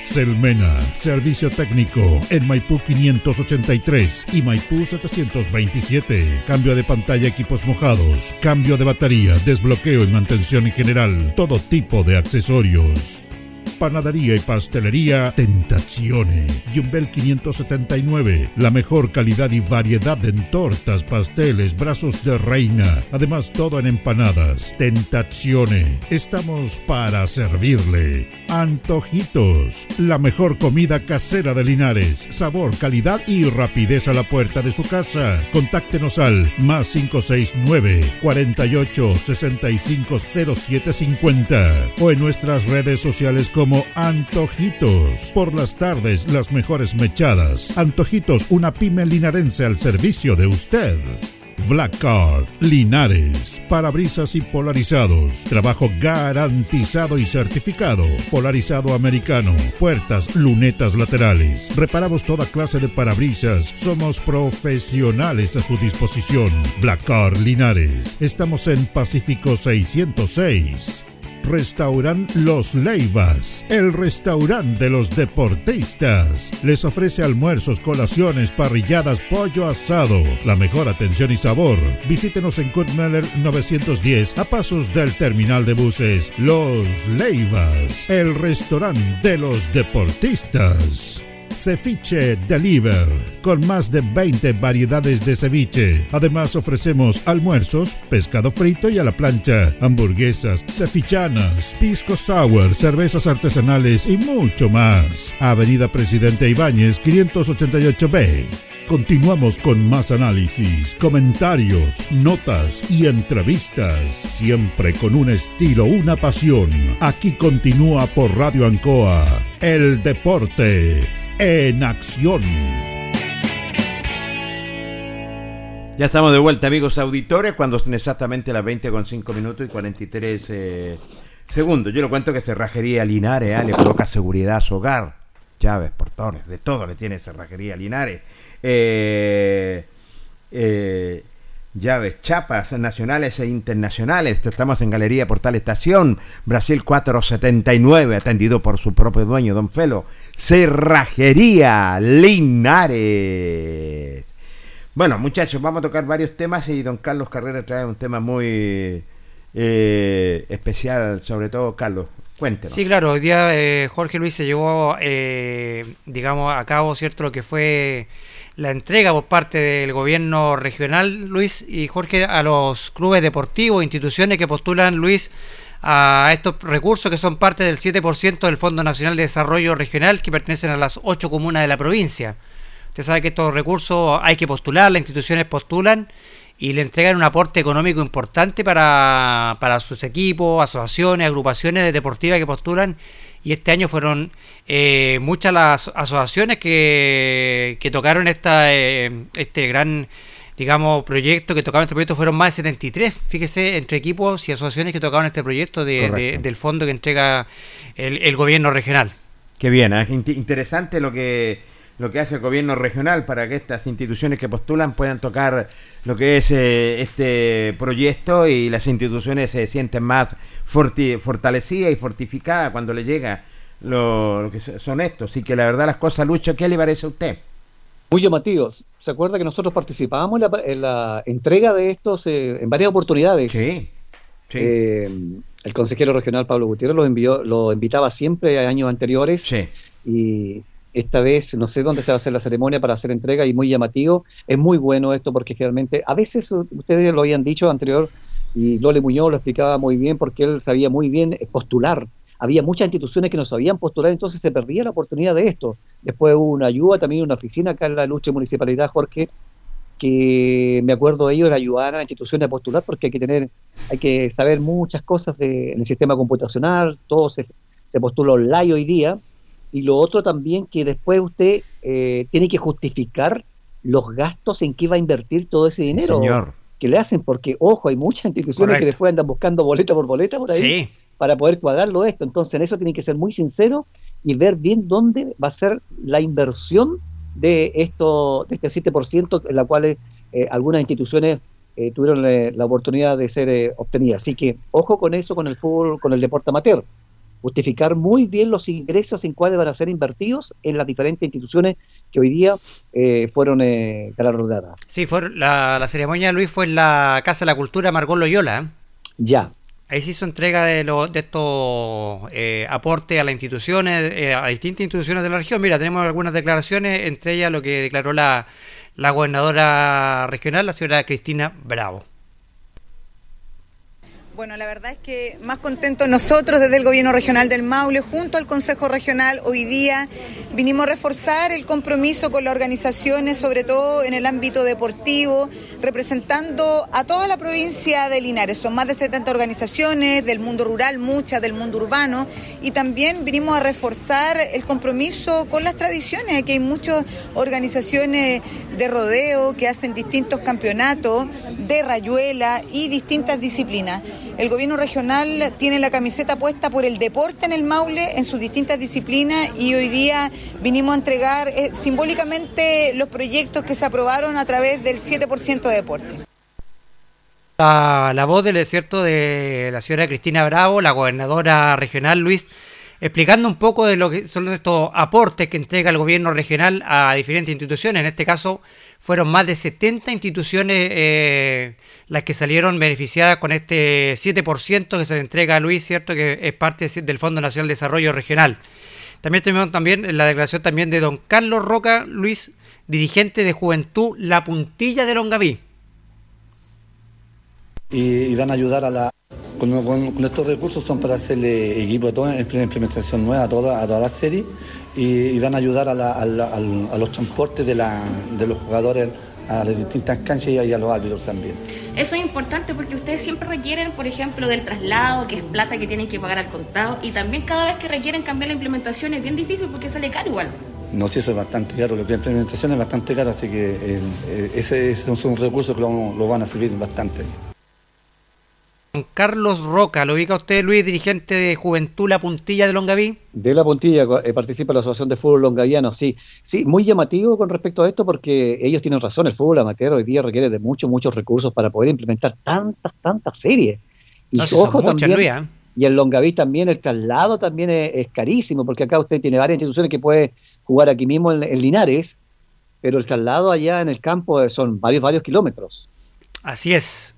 Selmena, servicio técnico en Maipú 583 y Maipú 727. Cambio de pantalla, equipos mojados, cambio de batería, desbloqueo y mantención en general, todo tipo de accesorios. Panadería y pastelería Tentazione. Yumbel 579. La mejor calidad y variedad en tortas, pasteles, brazos de reina. Además, todo en empanadas. Tentazione. Estamos para servirle. Antojitos. La mejor comida casera de Linares. Sabor, calidad y rapidez a la puerta de su casa. Contáctenos al más 569 48 65 0750 o en nuestras redes sociales como Antojitos. Por las tardes, las mejores mechadas. Antojitos, una pyme linarense al servicio de usted. Black Card, Linares, parabrisas y polarizados, trabajo garantizado y certificado, polarizado americano, puertas, lunetas laterales, reparamos toda clase de parabrisas, somos profesionales a su disposición. Black Card Linares, estamos en Pacífico 606. Restaurant Los Leivas, el restaurante de los deportistas. Les ofrece almuerzos, colaciones, parrilladas, pollo asado, la mejor atención y sabor. Visítenos en Kurt Meller 910 a pasos del terminal de buses Los Leivas, el restaurante de los deportistas. Ceviche Deliver, con más de 20 variedades de ceviche. Además ofrecemos almuerzos, pescado frito y a la plancha, hamburguesas, cevichanas, pisco sour, cervezas artesanales y mucho más. Avenida Presidente Ibáñez 588B. Continuamos con más análisis, comentarios, notas y entrevistas, siempre con un estilo, una pasión. Aquí continúa por Radio Ancoa, el deporte en acción. Ya estamos de vuelta, amigos auditores, cuando son exactamente las 20 con 5 minutos y 43 eh, segundos. Yo le cuento que Cerrajería Linares ah, le coloca seguridad a su hogar. Llaves, portones, de todo le tiene Cerrajería Linares. Eh, eh, llaves, chapas nacionales e internacionales. Estamos en Galería Portal Estación, Brasil 479, atendido por su propio dueño, Don Felo. Cerrajería Linares. Bueno, muchachos, vamos a tocar varios temas y don Carlos Carrera trae un tema muy eh, especial, sobre todo Carlos. Cuéntenos. Sí, claro, hoy día eh, Jorge Luis se llevó, eh, digamos, a cabo, ¿cierto?, lo que fue la entrega por parte del gobierno regional, Luis y Jorge, a los clubes deportivos, instituciones que postulan, Luis, a estos recursos que son parte del 7% del Fondo Nacional de Desarrollo Regional que pertenecen a las ocho comunas de la provincia. Usted sabe que estos recursos hay que postular, las instituciones postulan y le entregan un aporte económico importante para, para sus equipos, asociaciones, agrupaciones deportivas que postulan. Y este año fueron eh, muchas las asociaciones que, que tocaron esta, eh, este gran digamos, proyecto que tocaron este proyecto fueron más de 73, fíjese, entre equipos y asociaciones que tocaron este proyecto de, del fondo que entrega el, el gobierno regional. Qué bien, ¿eh? Int- interesante lo que lo que hace el gobierno regional para que estas instituciones que postulan puedan tocar lo que es eh, este proyecto y las instituciones se sienten más fortalecidas y fortificadas cuando le llega lo, lo que so- son estos. Así que la verdad las cosas, Lucho, ¿qué le parece a usted? Muy llamativos. ¿Se acuerda que nosotros participábamos en la, en la entrega de estos eh, en varias oportunidades? Sí, sí. Eh, el consejero regional Pablo Gutiérrez lo envió, lo invitaba siempre a años anteriores sí. y esta vez no sé dónde se va a hacer la ceremonia para hacer entrega y muy llamativo. Es muy bueno esto porque generalmente, a veces ustedes lo habían dicho anterior y Lole Muñoz lo explicaba muy bien porque él sabía muy bien postular. Había muchas instituciones que no sabían postular, entonces se perdía la oportunidad de esto. Después hubo una ayuda, también una oficina acá en la Lucha Municipalidad, Jorge, que me acuerdo ellos, ayudaban a la institución a postular porque hay que tener, hay que saber muchas cosas de, en el sistema computacional, todo se, se postula online hoy día, y lo otro también que después usted eh, tiene que justificar los gastos en qué va a invertir todo ese dinero Señor. que le hacen, porque ojo, hay muchas instituciones que después andan buscando boleta por boleta por ahí Sí, para poder cuadrarlo esto. Entonces, en eso tienen que ser muy sinceros y ver bien dónde va a ser la inversión de esto, de este 7%, en la cual eh, algunas instituciones eh, tuvieron eh, la oportunidad de ser eh, obtenidas. Así que ojo con eso, con el fútbol, con el deporte amateur. Justificar muy bien los ingresos en cuáles van a ser invertidos en las diferentes instituciones que hoy día eh, fueron eh, galardonadas. sí, fue la, la ceremonia, Luis, fue en la Casa de la Cultura Margot Loyola. ¿eh? Ya. Ahí se hizo entrega de, lo- de estos eh, aportes a las instituciones, eh, a distintas instituciones de la región. Mira, tenemos algunas declaraciones, entre ellas lo que declaró la, la gobernadora regional, la señora Cristina Bravo. Bueno, la verdad es que más contentos nosotros desde el Gobierno Regional del Maule, junto al Consejo Regional, hoy día vinimos a reforzar el compromiso con las organizaciones, sobre todo en el ámbito deportivo, representando a toda la provincia de Linares. Son más de 70 organizaciones del mundo rural, muchas del mundo urbano, y también vinimos a reforzar el compromiso con las tradiciones. Aquí hay muchas organizaciones de rodeo que hacen distintos campeonatos, de rayuela y distintas disciplinas. El gobierno regional tiene la camiseta puesta por el deporte en el Maule en sus distintas disciplinas y hoy día vinimos a entregar eh, simbólicamente los proyectos que se aprobaron a través del 7% de deporte. La, la voz del desierto de la señora Cristina Bravo, la gobernadora regional, Luis, explicando un poco de lo que son estos aportes que entrega el gobierno regional a diferentes instituciones. En este caso, fueron más de 70 instituciones eh, las que salieron beneficiadas con este 7% que se le entrega a Luis, ¿cierto? Que es parte del Fondo Nacional de Desarrollo Regional. También tenemos también la declaración también de don Carlos Roca Luis, dirigente de Juventud La Puntilla de Longaví. Y, van a ayudar a la... Con, estos recursos son para hacerle equipo a toda la implementación nueva a toda, a toda la serie y, y van a ayudar a, la- a la- al- a los transportes de, la- de los jugadores a las distintas canchas y a, los árbitros también. Eso es importante porque ustedes siempre requieren, por ejemplo, del traslado, que es plata que tienen que pagar al contado, y también cada vez que requieren cambiar la implementación es bien difícil porque sale caro igual. No, sí, eso es bastante caro. Lo que es implementación es bastante caro, así que eh, eh, ese, esos son recursos que lo, lo van a servir bastante. Juan Carlos Roca, ¿lo ubica usted, Luis, dirigente de Juventud La Puntilla de Longaví? De la puntilla eh, participa la Asociación de Fútbol Longaviano, sí. Sí, muy llamativo con respecto a esto porque ellos tienen razón, el fútbol amateur hoy día requiere de muchos, muchos recursos para poder implementar tantas, tantas series. Y No, ojo muchas, también, Luis, ¿eh? y en Longaví también el traslado también es, es carísimo, porque acá usted tiene varias instituciones que puede jugar aquí mismo en, en Linares, pero el traslado allá en el campo eh, son varios, varios kilómetros. Así es.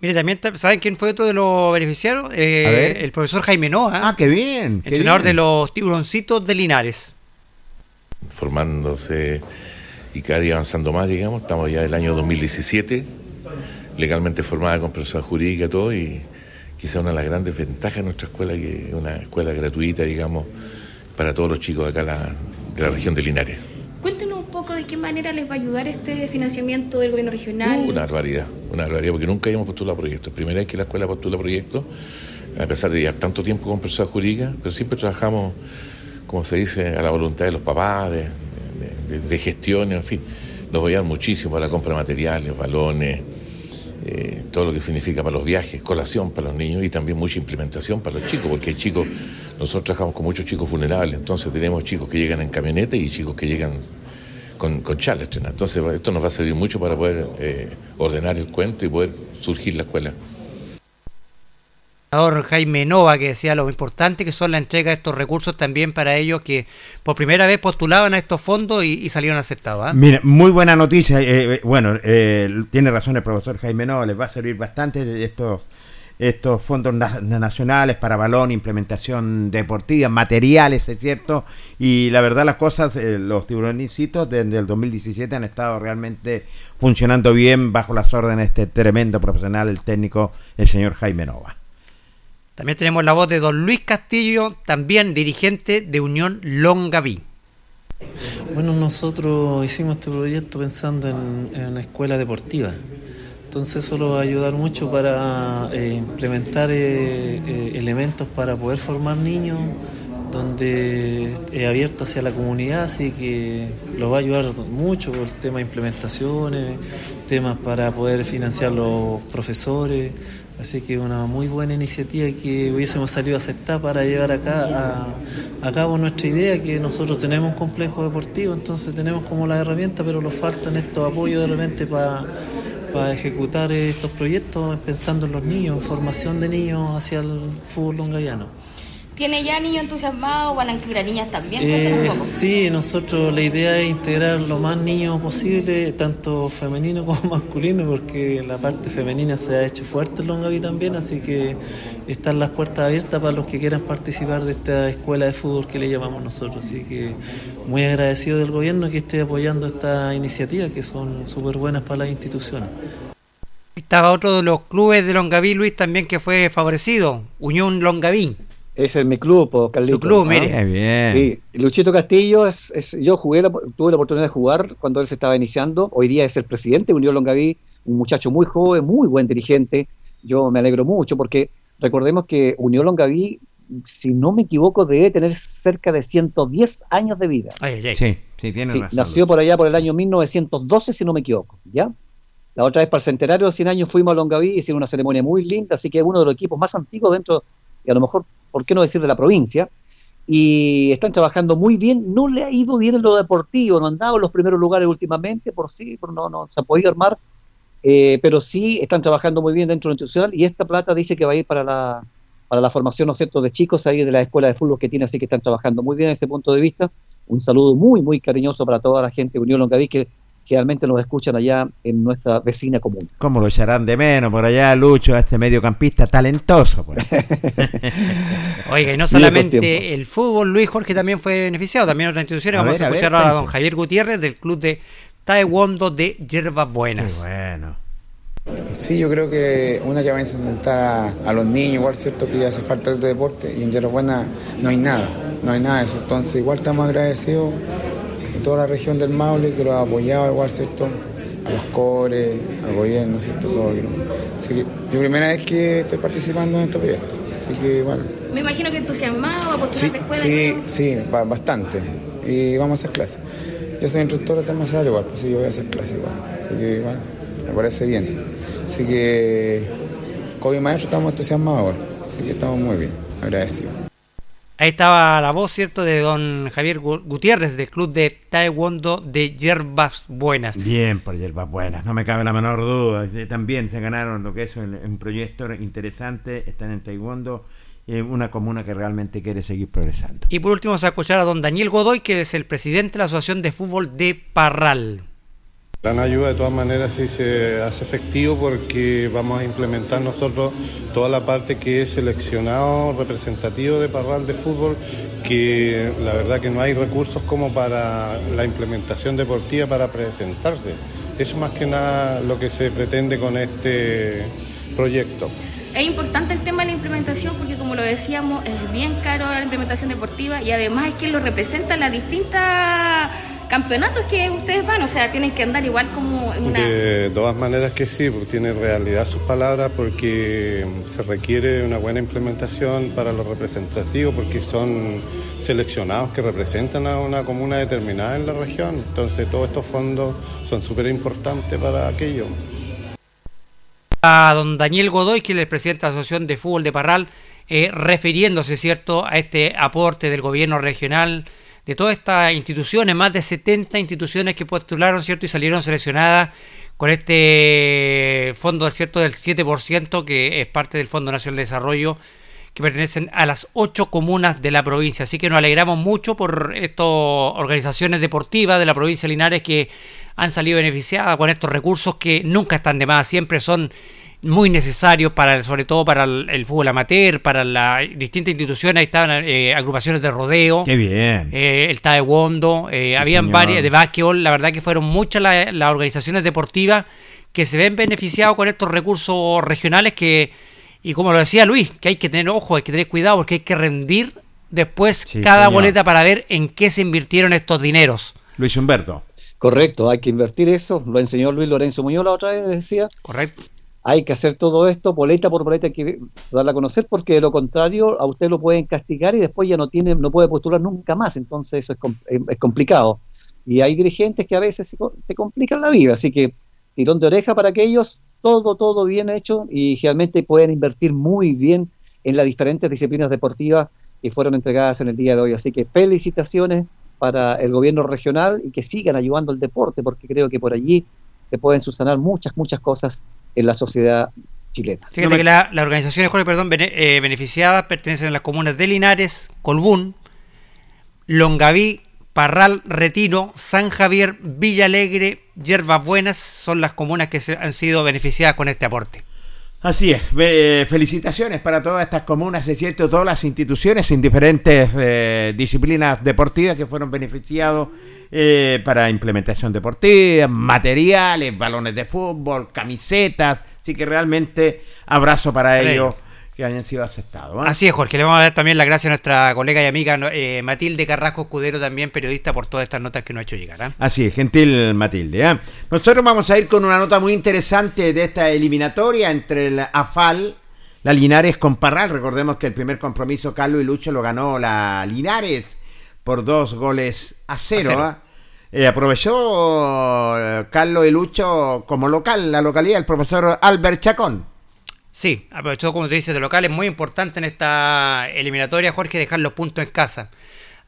Mire, también, ta- ¿saben quién fue otro de los beneficiarios? Eh, A ver. El profesor Jaime Noa, Ah, qué bien. qué entrenador bien. de los tiburoncitos de Linares. formándose y cada día avanzando más, digamos. Estamos ya en el año 2017, legalmente formada con profesora jurídica y todo, y quizá una de las grandes ventajas de nuestra escuela, que es una escuela gratuita, digamos, para todos los chicos de acá la- de la región de Linares. De qué manera les va a ayudar este financiamiento del gobierno regional. Una barbaridad, una barbaridad, porque nunca habíamos postulado proyectos. Primera vez que la escuela postula proyectos, a pesar de llevar tanto tiempo con profesora jurídica, pero siempre trabajamos, como se dice, a la voluntad de los papás, de, de, gestión, en fin. Nos apoyaron muchísimo para la compra de materiales, balones, eh, todo lo que significa para los viajes, colación para los niños y también mucha implementación para los chicos, porque hay chicos, nosotros trabajamos con muchos chicos vulnerables, entonces tenemos chicos que llegan en camioneta y chicos que llegan con, con charlas. Entonces esto nos va a servir mucho para poder eh, ordenar el cuento y poder surgir la escuela. Jaime Nova, que decía lo importante que son la entrega de estos recursos también para ellos que por primera vez postulaban a estos fondos y, y salieron aceptados. ¿ah? Mira, muy buena noticia. eh, eh, bueno, eh, tiene razón el profesor Jaime No, les va a servir bastante estos estos fondos na- nacionales para balón, implementación deportiva, materiales, es cierto. Y la verdad las cosas, eh, los tiburonicitos desde el 2017 han estado realmente funcionando bien bajo las órdenes de este tremendo profesional, el técnico, el señor Jaime Nova. También tenemos la voz de don Luis Castillo, también dirigente de Unión Longaví. Bueno, nosotros hicimos este proyecto pensando en, en una escuela deportiva. Entonces eso nos va a ayudar mucho para eh, implementar eh, eh, elementos para poder formar niños donde es abierto hacia la comunidad, así que los va a ayudar mucho por el tema de implementaciones, temas para poder financiar los profesores, así que una muy buena iniciativa que hubiésemos salido a aceptar para llevar acá a, a cabo nuestra idea, que nosotros tenemos un complejo deportivo, entonces tenemos como la herramienta, pero nos faltan estos apoyos de repente para para ejecutar estos proyectos pensando en los niños, formación de niños hacia el fútbol longaviano. ¿Tiene ya niños entusiasmados? ¿Van a incluir a niñas también? Eh, sí, nosotros la idea es integrar lo más niños posible, tanto femenino como masculino, porque la parte femenina se ha hecho fuerte en Longaví también, así que están las puertas abiertas para los que quieran participar de esta escuela de fútbol que le llamamos nosotros. Así que muy agradecido del gobierno que esté apoyando esta iniciativa, que son súper buenas para las instituciones. Estaba otro de los clubes de Longaví, Luis, también que fue favorecido, Unión Longaví. Ese es mi club, po, Carlito, Su club, ¿no? mire. Bien. Sí, Luchito Castillo, es, es- yo jugué, la- tuve la oportunidad de jugar cuando él se estaba iniciando. Hoy día es el presidente de Unión Longaví, un muchacho muy joven, muy buen dirigente. Yo me alegro mucho porque recordemos que Unión Longaví, si no me equivoco, debe tener cerca de 110 años de vida. Ay, ay, ay. Sí, sí, tiene Sí, razón. nació por allá por el año 1912, si no me equivoco, ¿ya? La otra vez para el centenario de 100 años fuimos a Longaví, hicieron una ceremonia muy linda, así que es uno de los equipos más antiguos dentro, y a lo mejor, ¿por qué no decir de la provincia? Y están trabajando muy bien, no le ha ido bien en lo deportivo, no han dado los primeros lugares últimamente, por sí, por no, no se ha podido armar, eh, pero sí están trabajando muy bien dentro de lo institucional y esta plata dice que va a ir para la, para la formación, ¿no es cierto?, de chicos ahí de la escuela de fútbol que tiene, así que están trabajando muy bien desde ese punto de vista. Un saludo muy, muy cariñoso para toda la gente de Unión Longaví que realmente nos escuchan allá en nuestra vecina común. ¿Cómo lo echarán de menos por allá, Lucho, a este mediocampista talentoso? pues? Oiga, y no solamente el fútbol, Luis Jorge también fue beneficiado, también otras instituciones. A Vamos ver, a a ver, escuchar ahora a don. Javier Gutiérrez del club de Taekwondo de Hierbas Qué Buenas. bueno. Sí, yo creo que una que va a incidentar a, a los niños, igual cierto que hace falta el deporte y en Yerba Buena no hay nada, no hay nada de eso. Entonces igual estamos agradecidos de toda la región del Maule que lo ha apoyado igual, cierto, a los cores, al gobierno, cierto, todo. lo- Así que yo primera vez que estoy participando en este proyecto, así que igual Me imagino que entusiasmado a postular Sí, escuela. sí, sí, ba- bastante. y vamos a hacer clases. Yo soy instructor de temas igual, pues sí, yo voy a hacer clases igual. Así que igual, me parece bien. Así que, mi maestro estamos entusiasmados ahora. Así que estamos muy bien, agradecidos. Ahí estaba la voz, ¿cierto?, de don Javier Gu- Gutiérrez del club de Taekwondo de Yerbas Buenas. Bien por hierbas buenas, no me cabe la menor duda. Eh, También se ganaron lo que es un, proyecto interesante, están en Taekwondo, eh, una comuna que realmente quiere seguir progresando. Y por último vamos a escuchar a don Daniel Godoy, que es el presidente de la Asociación de Fútbol de Parral. Gran ayuda de todas maneras sí se hace efectivo porque vamos a implementar nosotros toda la parte que es seleccionado representativo de Parral de fútbol, que la verdad que no hay recursos como para la implementación deportiva para presentarse. Eso más que nada lo que se pretende con este proyecto. Es importante el tema de la implementación porque como lo decíamos es bien caro la implementación deportiva y además es que lo representan las distintas campeonatos que ustedes van, o sea, tienen que andar igual como en una... De todas maneras que sí, porque tiene realidad sus palabras, porque se requiere una buena implementación para los representativos, porque son seleccionados que representan a una comuna determinada en la región. Entonces todos estos fondos son súper importantes para aquello. A don Daniel Godoy, que es el presidente de la Asociación de Fútbol de Parral, eh, refiriéndose, ¿cierto?, a este aporte del gobierno regional, de todas estas instituciones, más de 70 instituciones que postularon, ¿cierto?, y salieron seleccionadas con este fondo, ¿cierto?, del 7%, que es parte del Fondo Nacional de Desarrollo, que pertenecen a las ocho comunas de la provincia. Así que nos alegramos mucho por estas organizaciones deportivas de la provincia de Linares que han salido beneficiadas con estos recursos que nunca están de más, siempre son muy necesarios para sobre todo para el, el fútbol amateur, para las distintas instituciones, ahí estaban eh, agrupaciones de rodeo, Qué bien. eh, el taekwondo, eh, habían señor. varias de básquetbol, la verdad que fueron muchas la- las organizaciones deportivas que se ven beneficiados con estos recursos regionales que, y como lo decía Luis, que hay que tener ojo, hay que tener cuidado porque hay que rendir después Sí, cada señor. boleta para ver en qué se invirtieron estos dineros. Luis Humberto. Correcto, hay que invertir eso. Lo enseñó Luis Lorenzo Muñoz la otra vez, decía. Correcto. Hay que hacer todo esto, boleta por boleta, hay que darla a conocer, porque de lo contrario, a usted lo pueden castigar y después ya no tiene, no puede postular nunca más. Entonces, eso es, com- es- complicado. Y hay dirigentes que a veces se, se complican la vida. Así que, tirón de oreja para que ellos, todo, todo bien hecho y realmente pueden invertir muy bien en las diferentes disciplinas deportivas que fueron entregadas en el día de hoy. Así que felicitaciones para el gobierno regional y que sigan ayudando al deporte, porque creo que por allí se pueden subsanar muchas, muchas cosas en la sociedad chilena. Fíjate que la- las organizaciones, Jorge, perdón, bene- eh, beneficiadas pertenecen a las comunas de Linares, Colbún, Longaví, Parral, Retiro, San Javier, Villa Alegre, Yerbas Buenas, son las comunas que se han sido beneficiadas con este aporte. Así es, Be- felicitaciones para todas estas comunas, es cierto, todas las instituciones en diferentes eh, disciplinas deportivas que fueron beneficiados eh, para implementación deportiva, materiales, balones de fútbol, camisetas, así que realmente abrazo para ellos que hayan sido aceptados. ¿eh? Así es, Jorge. Le vamos a dar también las gracias a nuestra colega y amiga eh, Matilde Carrasco Escudero, también periodista, por todas estas notas que nos ha hecho llegar. ¿ah? Así es, gentil Matilde. ¿eh? Nosotros vamos a ir con una nota muy interesante de esta eliminatoria entre el AFAL, la Linares con Parral. Recordemos que el primer compromiso Carlos y Lucho lo ganó la Linares por dos goles a cero. A cero. ¿ah? Eh, aprovechó eh, Carlos y Lucho como local, la localidad, el profesor Albert Chacón. Sí, aprovechó, como te dices, de local. Es muy importante en esta eliminatoria, Jorge, dejar los puntos en casa.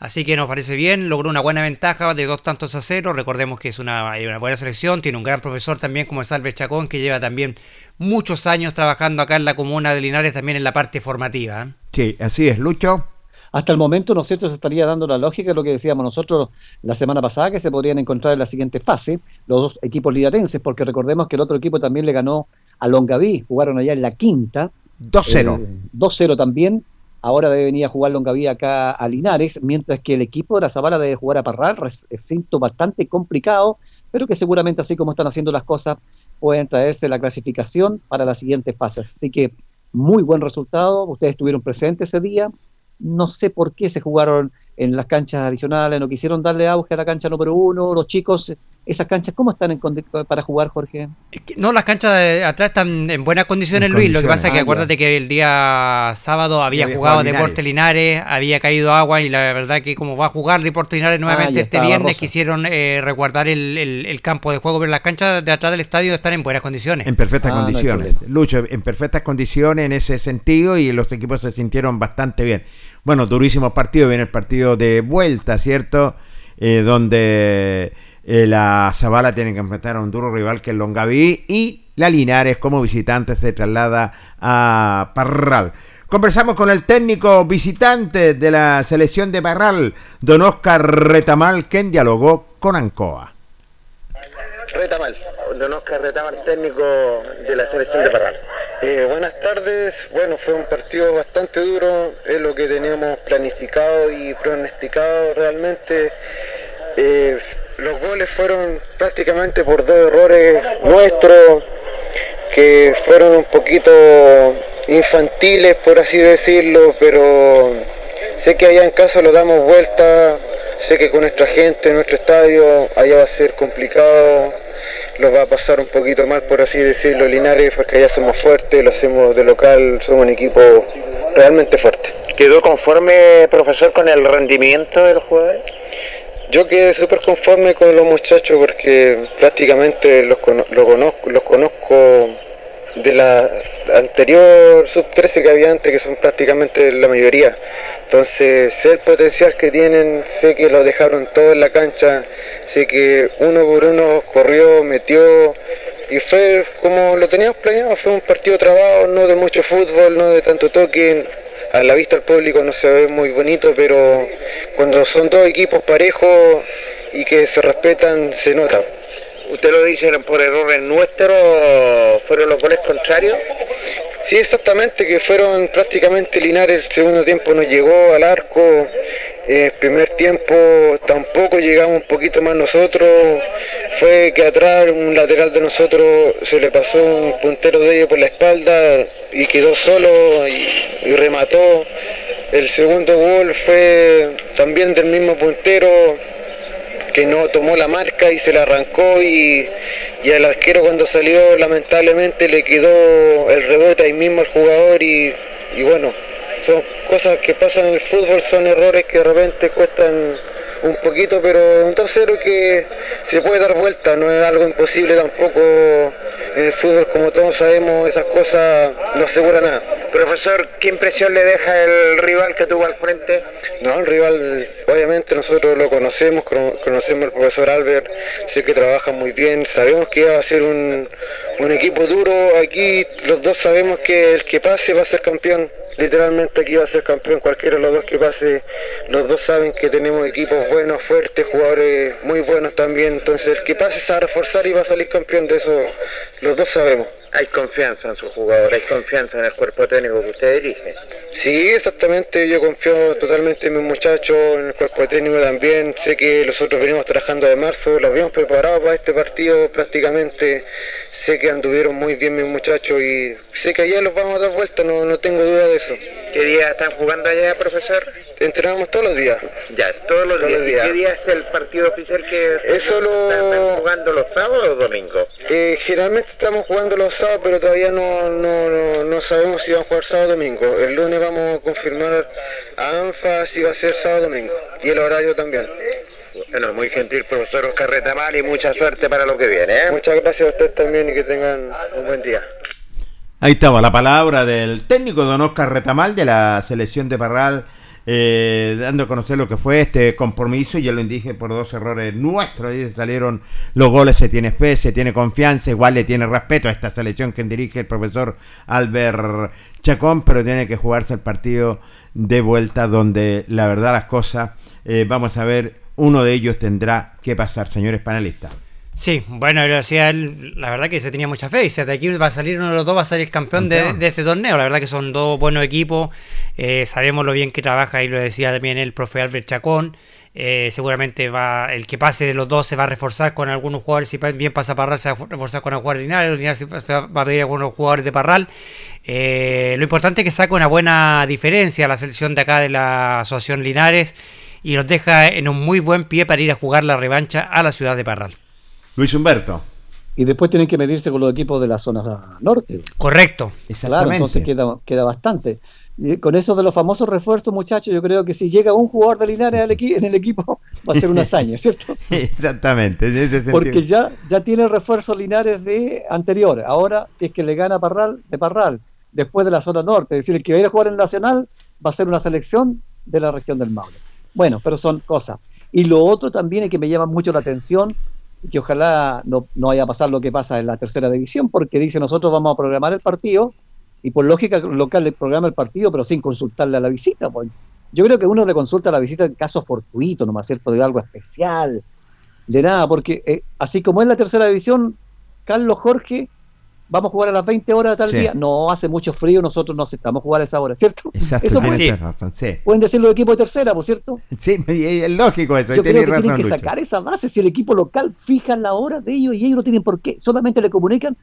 Así que nos parece bien, logró una buena ventaja de dos tantos a cero. Recordemos que es una, una buena selección, tiene un gran profesor también como es Albert Chacón, que lleva también muchos años trabajando acá en la comuna de Linares, también en la parte formativa. ¿eh? Sí, así es, Lucho. Hasta el momento, ¿no es cierto?, se estaría dando la lógica de lo que decíamos nosotros la semana pasada, que se podrían encontrar en la siguiente fase los dos equipos linarenses, porque recordemos que el otro equipo también le ganó a Longaví, jugaron allá en la quinta. 2-0. Eh, 2-0 también. Ahora debe venir a jugar Longaví acá a Linares, mientras que el equipo de la Zabala debe jugar a Parral, recinto bastante complicado, pero que seguramente así como están haciendo las cosas, pueden traerse la clasificación para las siguientes fases. Así que muy buen resultado, ustedes estuvieron presentes ese día, no sé por qué se jugaron en las canchas adicionales, no quisieron darle auge a la cancha número uno, los chicos ¿Esas canchas cómo están en para jugar, Jorge? No, las canchas de atrás están en buenas condiciones, En Luis. Lo que pasa es que Ah, acuérdate que el día sábado había, había jugado jugado Deporte Linares, había caído agua y la verdad que como va a jugar Deporte Linares nuevamente Ah, este viernes, Rosa. quisieron eh, resguardar el, el- el campo de juego, pero las canchas de atrás del estadio están en buenas condiciones. En perfectas Ah, no condiciones. Lucho, en perfectas condiciones en ese sentido y los equipos se sintieron bastante bien. Bueno, durísimos partidos. Viene el partido de vuelta, ¿cierto? Eh, donde eh, la Zabala tiene que enfrentar a un duro rival que es Longaví y la Linares como visitante se traslada a Parral. Conversamos con el técnico visitante de la selección de Parral, don Oscar Retamal, quien dialogó con Ancoa. Retamal, don Oscar Retamal, técnico de la selección de Parral. Eh, buenas tardes, bueno, fue un partido bastante duro, es lo que teníamos planificado y pronosticado realmente. Eh, los goles fueron prácticamente por dos errores nuestros, que fueron un poquito infantiles, por así decirlo, pero sé que allá en casa lo damos vuelta, sé que con nuestra gente, nuestro estadio, allá va a ser complicado, los va a pasar un poquito mal, por así decirlo, Linares, porque allá somos fuertes, lo hacemos de local, somos un equipo realmente fuerte. ¿Quedó conforme, profesor, con el rendimiento del jugador? Yo quedé súper conforme con los muchachos porque prácticamente los, cono- lo conozco, los conozco de la anterior sub-13 que había antes, que son prácticamente la mayoría. Entonces sé el potencial que tienen, sé que lo dejaron todo en la cancha, sé que uno por uno corrió, metió y fue como lo teníamos planeado, fue un partido trabado, no de mucho fútbol, no de tanto toque. A la vista del público no se ve muy bonito, pero cuando son dos equipos parejos y que se respetan, se nota. ¿Usted lo dice por errores nuestros? ¿Fueron los goles contrarios? Sí, exactamente, que fueron prácticamente Linares, el segundo tiempo nos llegó al arco, el primer tiempo tampoco llegamos un poquito más nosotros, fue que atrás un lateral de nosotros se le pasó un puntero de ellos por la espalda y quedó solo y, y remató. El segundo gol fue también del mismo puntero, que no tomó la marca y se la arrancó y, y al arquero cuando salió lamentablemente le quedó el rebote ahí mismo al jugador y, y bueno, son cosas que pasan en el fútbol, son errores que de repente cuestan un poquito, pero un 2-0 que se puede dar vuelta, no es algo imposible tampoco en el fútbol, como todos sabemos, esas cosas no aseguran nada. Profesor, ¿qué impresión le deja el rival que tuvo al frente? No, el rival, obviamente nosotros lo conocemos, cono- conocemos al profesor Albert, sé que trabaja muy bien, sabemos que va a ser un, un equipo duro, aquí los dos sabemos que el que pase va a ser campeón, literalmente aquí va a ser campeón, cualquiera de los dos que pase, los dos saben que tenemos equipos buenos, fuertes, jugadores muy buenos también, entonces el que pase se va a reforzar y va a salir campeón, de eso los dos sabemos. Hay confianza en su jugador, hay confianza en el cuerpo técnico que usted dirige. Sí, exactamente, yo confío totalmente en mis muchachos, en el cuerpo técnico también, sé que nosotros venimos trabajando de marzo, los habíamos preparado para este partido prácticamente, sé que anduvieron muy bien mis muchachos y sé que allá los vamos a dar vuelta, no, no tengo duda de eso. ¿Qué día están jugando allá, profesor? Entrenamos todos los días. Ya, todos los Todos días. los ¿Y días. ¿Qué día es el partido oficial que Eso lo- están jugando los sábados o domingos? Eh, generalmente estamos jugando los sábados, pero todavía no, no, no, no sabemos si vamos a jugar sábado o domingo. El lunes vamos a confirmar a ANFA si va a ser sábado o domingo. Y el horario también. Bueno, muy gentil profesor Oscar Retamal y mucha suerte para lo que viene. ¿eh? Muchas gracias a ustedes también y que tengan un buen día. Ahí estaba la palabra del técnico don Oscar Retamal de la selección de Parral, eh, dando a conocer lo que fue este compromiso. Ya lo dije por dos errores nuestros. Ahí salieron los goles, se tiene fe, se tiene confianza, igual le tiene respeto a esta selección que dirige el profesor Albert Chacón, pero tiene que jugarse el partido de vuelta donde la verdad las cosas, eh, vamos a ver, uno de ellos tendrá que pasar, señores panelistas. Sí, bueno, lo decía él, la verdad que se tenía mucha fe. Dice, de aquí va a salir uno de los dos, va a el campeón de, Campeón. de este torneo. La verdad que son dos buenos equipos. Eh, sabemos lo bien que trabaja, y lo decía también el profe Albert Chacón. Eh, seguramente va el que pase de los dos se va a reforzar con algunos jugadores. Si bien pasa Parral, se va a reforzar con el jugador Linares. Linares se va a pedir algunos jugadores de Parral. Eh, lo importante es que saque una buena diferencia la selección de acá de la Asociación Linares y nos deja en un muy buen pie para ir a jugar la revancha a la ciudad de Parral. Luis Humberto. Y después tienen que medirse con los equipos de la zona norte. Correcto. Claro, entonces queda, queda bastante. Y con eso de los famosos refuerzos, muchachos, yo creo que si llega un jugador de Linares en el equipo, va a ser una hazaña, ¿cierto? Exactamente, en ese sentido. Porque ya, ya tiene el refuerzo Linares de anterior. Ahora, si es que le gana a Parral, de Parral, después de la zona norte, es decir, el que va a ir a jugar en el Nacional va a ser una selección de la región del Maule. Bueno, pero son cosas. Y lo otro también es que me llama mucho la atención, que ojalá no, no vaya pasar lo que pasa en la tercera división, porque dice nosotros vamos a programar el partido, y por lógica local le programa el partido, pero sin consultarle a la visita. pues. Yo creo que uno le consulta a la visita en casos fortuitos, nomás cierto, de algo especial, de nada, porque eh, así como en la tercera división, Carlos Jorge, vamos a jugar a las 20 horas de tal Sí. día. No, hace mucho frío, nosotros no aceptamos jugar a esa hora, ¿cierto? Exacto, Eso puede- razón, sí. pueden decir los equipos de tercera, por cierto. Sí, es lógico eso, ahí Yo creo que razón, tienen que Lucho. sacar esa base. Si el equipo local fija la hora de ellos y ellos no tienen por qué, solamente le comunican,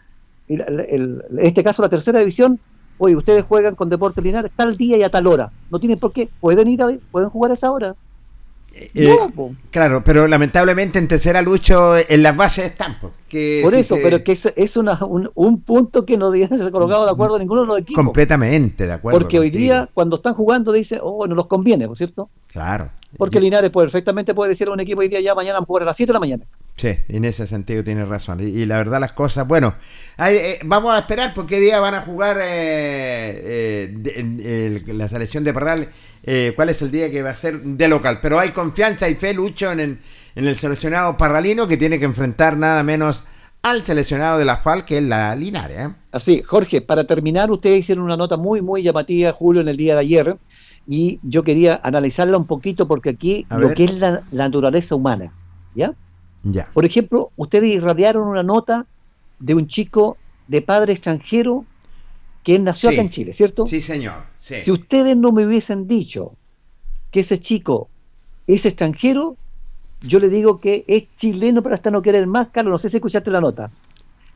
el- el- el- en este caso la tercera división, oye, ustedes juegan con Deportes Linares tal día y a tal hora. No tienen por qué, pueden ir a ver, pueden jugar a esa hora. Eh, No, po. claro, pero lamentablemente en tercera Lucho en las bases están. Que Por si eso, se- pero que es, es una- un, un punto que no debían ser colocado de acuerdo ninguno de los equipos. Completamente de acuerdo. Porque hoy día, cuando están jugando, dicen, oh, no los conviene, ¿por ¿cierto? Claro. Porque Linares puede, perfectamente puede decir a un equipo hoy día ya mañana a jugar a las 7 de la mañana. Sí, en ese sentido tienes razón. Y, y la verdad las cosas, bueno, hay, eh, vamos a esperar porque día van a jugar eh, eh, de- la selección de Parral. Eh, ¿Cuál es el día que va a ser de local? Pero hay confianza y fe, Lucho, en el, en el seleccionado parralino que tiene que enfrentar nada menos al seleccionado de la FAL, que es la Linares. ¿eh? Así, Jorge, para terminar, ustedes hicieron una nota muy, muy llamativa, Julio, en el día de ayer, y yo quería analizarla un poquito porque aquí A lo ver. que es la, la naturaleza humana, ¿ya? Ya. Por ejemplo, ustedes irradiaron una nota de un chico de padre extranjero que nació Sí. acá en Chile, ¿cierto? Sí, señor. Sí. Si ustedes no me hubiesen dicho que ese chico es extranjero, yo le digo que es chileno, pero hasta no querer más, Carlos. No sé si escuchaste la nota.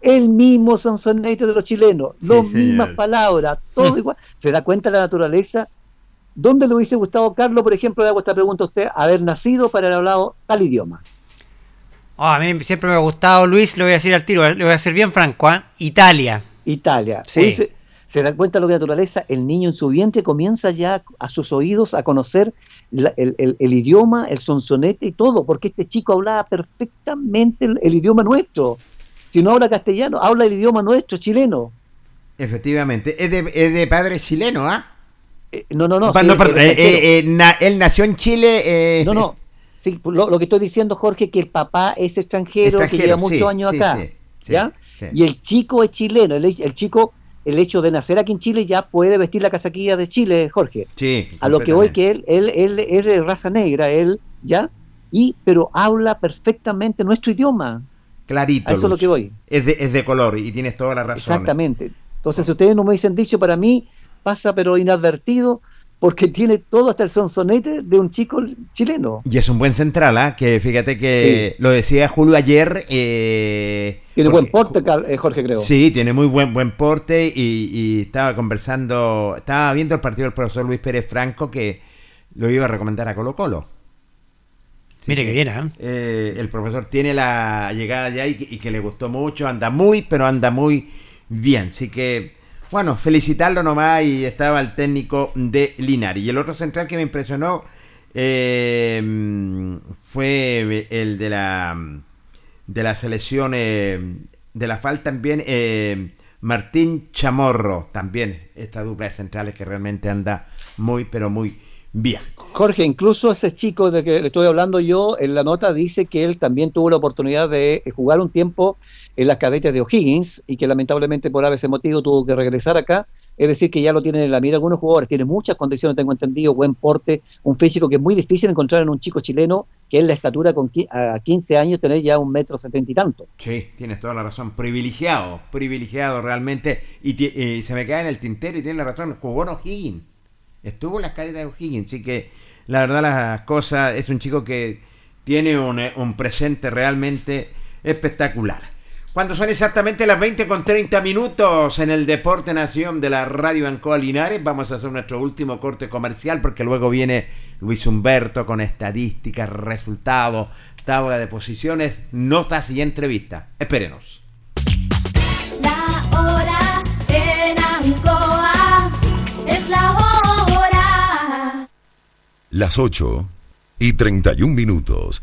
El mismo Sonsonete de los chilenos, las mismas palabras, todo igual. ¿Se da cuenta de la naturaleza? ¿Dónde le hubiese gustado, Carlos, por ejemplo, le hago esta pregunta a usted, haber nacido para haber hablado tal idioma? Ah, a mí siempre me ha gustado, Luis, lo voy a decir al tiro, le voy a ser bien franco, ¿ah? Italia. Italia. Sí. Hubiese- se da cuenta de lo que es naturaleza, el niño en su vientre comienza ya a sus oídos a conocer la- el, el- el idioma, el sonsonete y todo, porque este chico hablaba perfectamente el, el idioma nuestro. Si no habla castellano, habla el idioma nuestro, chileno. Efectivamente. Es de, es de padre chileno, ¿ah? Eh, no, no, no. Sí, no, perdón, eh, eh, na- él nació en Chile. eh, No, no. Sí, lo, lo que estoy diciendo, Jorge, que el papá es extranjero, que lleva sí, muchos años acá. sí, sí, ¿Ya? Y el chico es chileno. El, el chico, el hecho de nacer aquí en Chile ya puede vestir la casaquilla de Chile, Jorge. Sí, A lo que voy que él, él, él es de raza negra, él, ¿ya? Y, pero habla perfectamente nuestro idioma. Clarito. A eso es lo que voy. Es de, es de color y tienes toda la razón. Exactamente. Entonces, si ustedes no me dicen dicho, para mí pasa pero inadvertido porque tiene todo hasta el sonsonete de un chico chileno. Y es un buen central, ¿ah? Que fíjate que lo decía Julio ayer. eh, Tiene porque- buen porte, eh, Jorge, creo. Sí, tiene muy buen buen porte y, y estaba conversando, estaba viendo el partido del profesor Luis Pérez Franco que lo iba a recomendar a Colo Colo. Mire que viene, ¿eh? Eh, el profesor tiene la llegada ya y, que- y que le gustó mucho, anda muy, pero anda muy bien. Así que, bueno, felicitarlo nomás y estaba el técnico de Linares. Y el otro central que me impresionó eh, fue el de la de la selección eh, de la FAL también, eh, Martín Chamorro, también esta dupla de centrales que realmente anda muy, pero muy bien. Jorge, incluso ese chico de que le estoy hablando yo, en la nota dice que él también tuvo la oportunidad de jugar un tiempo en las cadetes de O'Higgins y que lamentablemente por ese motivo tuvo que regresar acá. Es decir, que ya lo tienen en la mira algunos jugadores, tiene muchas condiciones, tengo entendido, buen porte, un físico que es muy difícil encontrar en un chico chileno que es la estatura con a 15 años tener ya un metro setenta y tanto. Sí, tienes toda la razón. Privilegiado, privilegiado realmente. Y, y se me cae en el tintero y tiene la razón. Jugó en O'Higgins. Estuvo en las cadenas de O'Higgins. Así que la verdad las cosas, es un chico que tiene un, eh, un presente realmente espectacular. Cuando son exactamente las 20 con 30 minutos en el Deporte Nación de la Radio Ancoa Linares, vamos a hacer nuestro último corte comercial porque luego viene Luis Humberto con estadísticas, resultados, tabla de posiciones, notas y entrevistas. Espérenos. La hora en Ancoa es la hora. Las 8 y 31 minutos.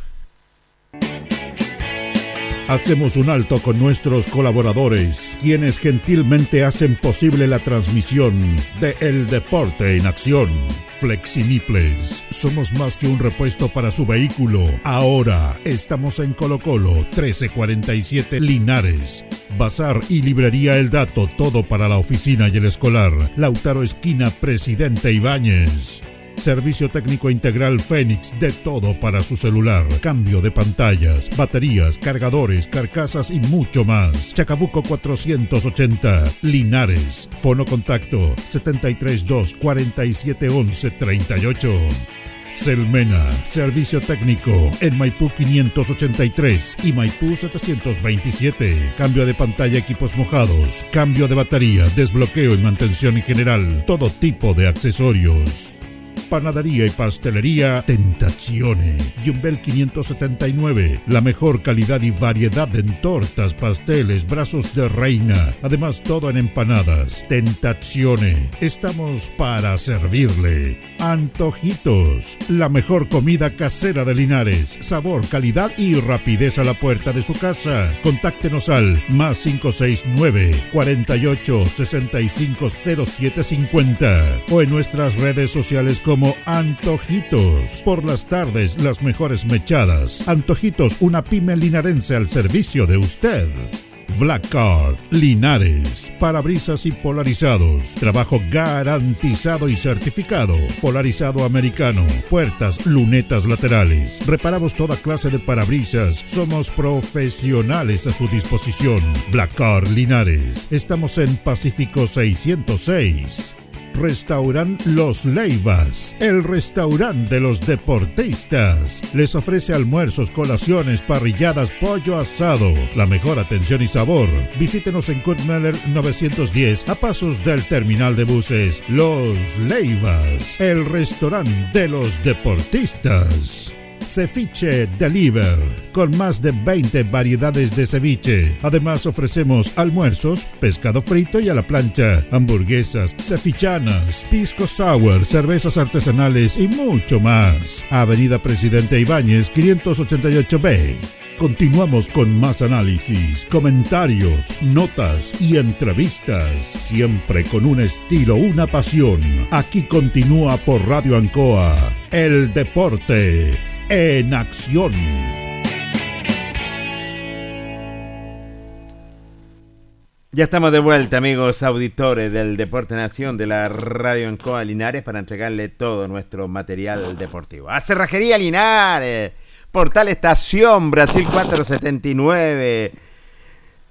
Hacemos un alto con nuestros colaboradores, quienes gentilmente hacen posible la transmisión de El Deporte en Acción. Flexiniples, somos más que un repuesto para su vehículo. Ahora estamos en Colo Colo 1347 Linares. Bazar y librería El Dato, todo para la oficina y el escolar. Lautaro Esquina, Presidente Ibáñez. Servicio técnico integral Fénix, de todo para su celular. Cambio de pantallas, baterías, cargadores, carcasas y mucho más. Chacabuco 480, Linares. Fono contacto 732 4711 38. Selmena, servicio técnico en Maipú 583 y Maipú 727. Cambio de pantalla, equipos mojados, cambio de batería, desbloqueo y mantención en general, todo tipo de accesorios. Panadería y pastelería Tentazione. Yumbel 579. La mejor calidad y variedad en tortas, pasteles, brazos de reina. Además, todo en empanadas. Tentazione. Estamos para servirle. Antojitos. La mejor comida casera de Linares. Sabor, calidad y rapidez a la puerta de su casa. Contáctenos al más 569 48 65 0750 o en nuestras redes sociales como Antojitos. Por las tardes, las mejores mechadas. Antojitos, una pyme linarense al servicio de usted. Black Card, Linares, parabrisas y polarizados, trabajo garantizado y certificado, polarizado americano, puertas, lunetas laterales, reparamos toda clase de parabrisas, somos profesionales a su disposición. Black Card Linares, estamos en Pacífico 606. Restaurant Los Leivas, el restaurante de los deportistas. Les ofrece almuerzos, colaciones, parrilladas, pollo asado, la mejor atención y sabor. Visítenos en Kurt Meller 910 a pasos del terminal de buses. Los Leivas, el restaurante de los deportistas. Ceviche Deliver, con más de 20 variedades de ceviche. Además ofrecemos almuerzos, pescado frito y a la plancha, hamburguesas, cevichanas, pisco sour, cervezas artesanales y mucho más. Avenida Presidente Ibáñez 588B. Continuamos con más análisis, comentarios, notas y entrevistas, siempre con un estilo, una pasión. Aquí continúa por Radio Ancoa, el deporte en acción. Ya estamos de vuelta, amigos auditores del Deporte Nación de la Radio Encoa Linares, para entregarle todo nuestro material deportivo. A Cerrajería Linares, Portal Estación, Brasil 479.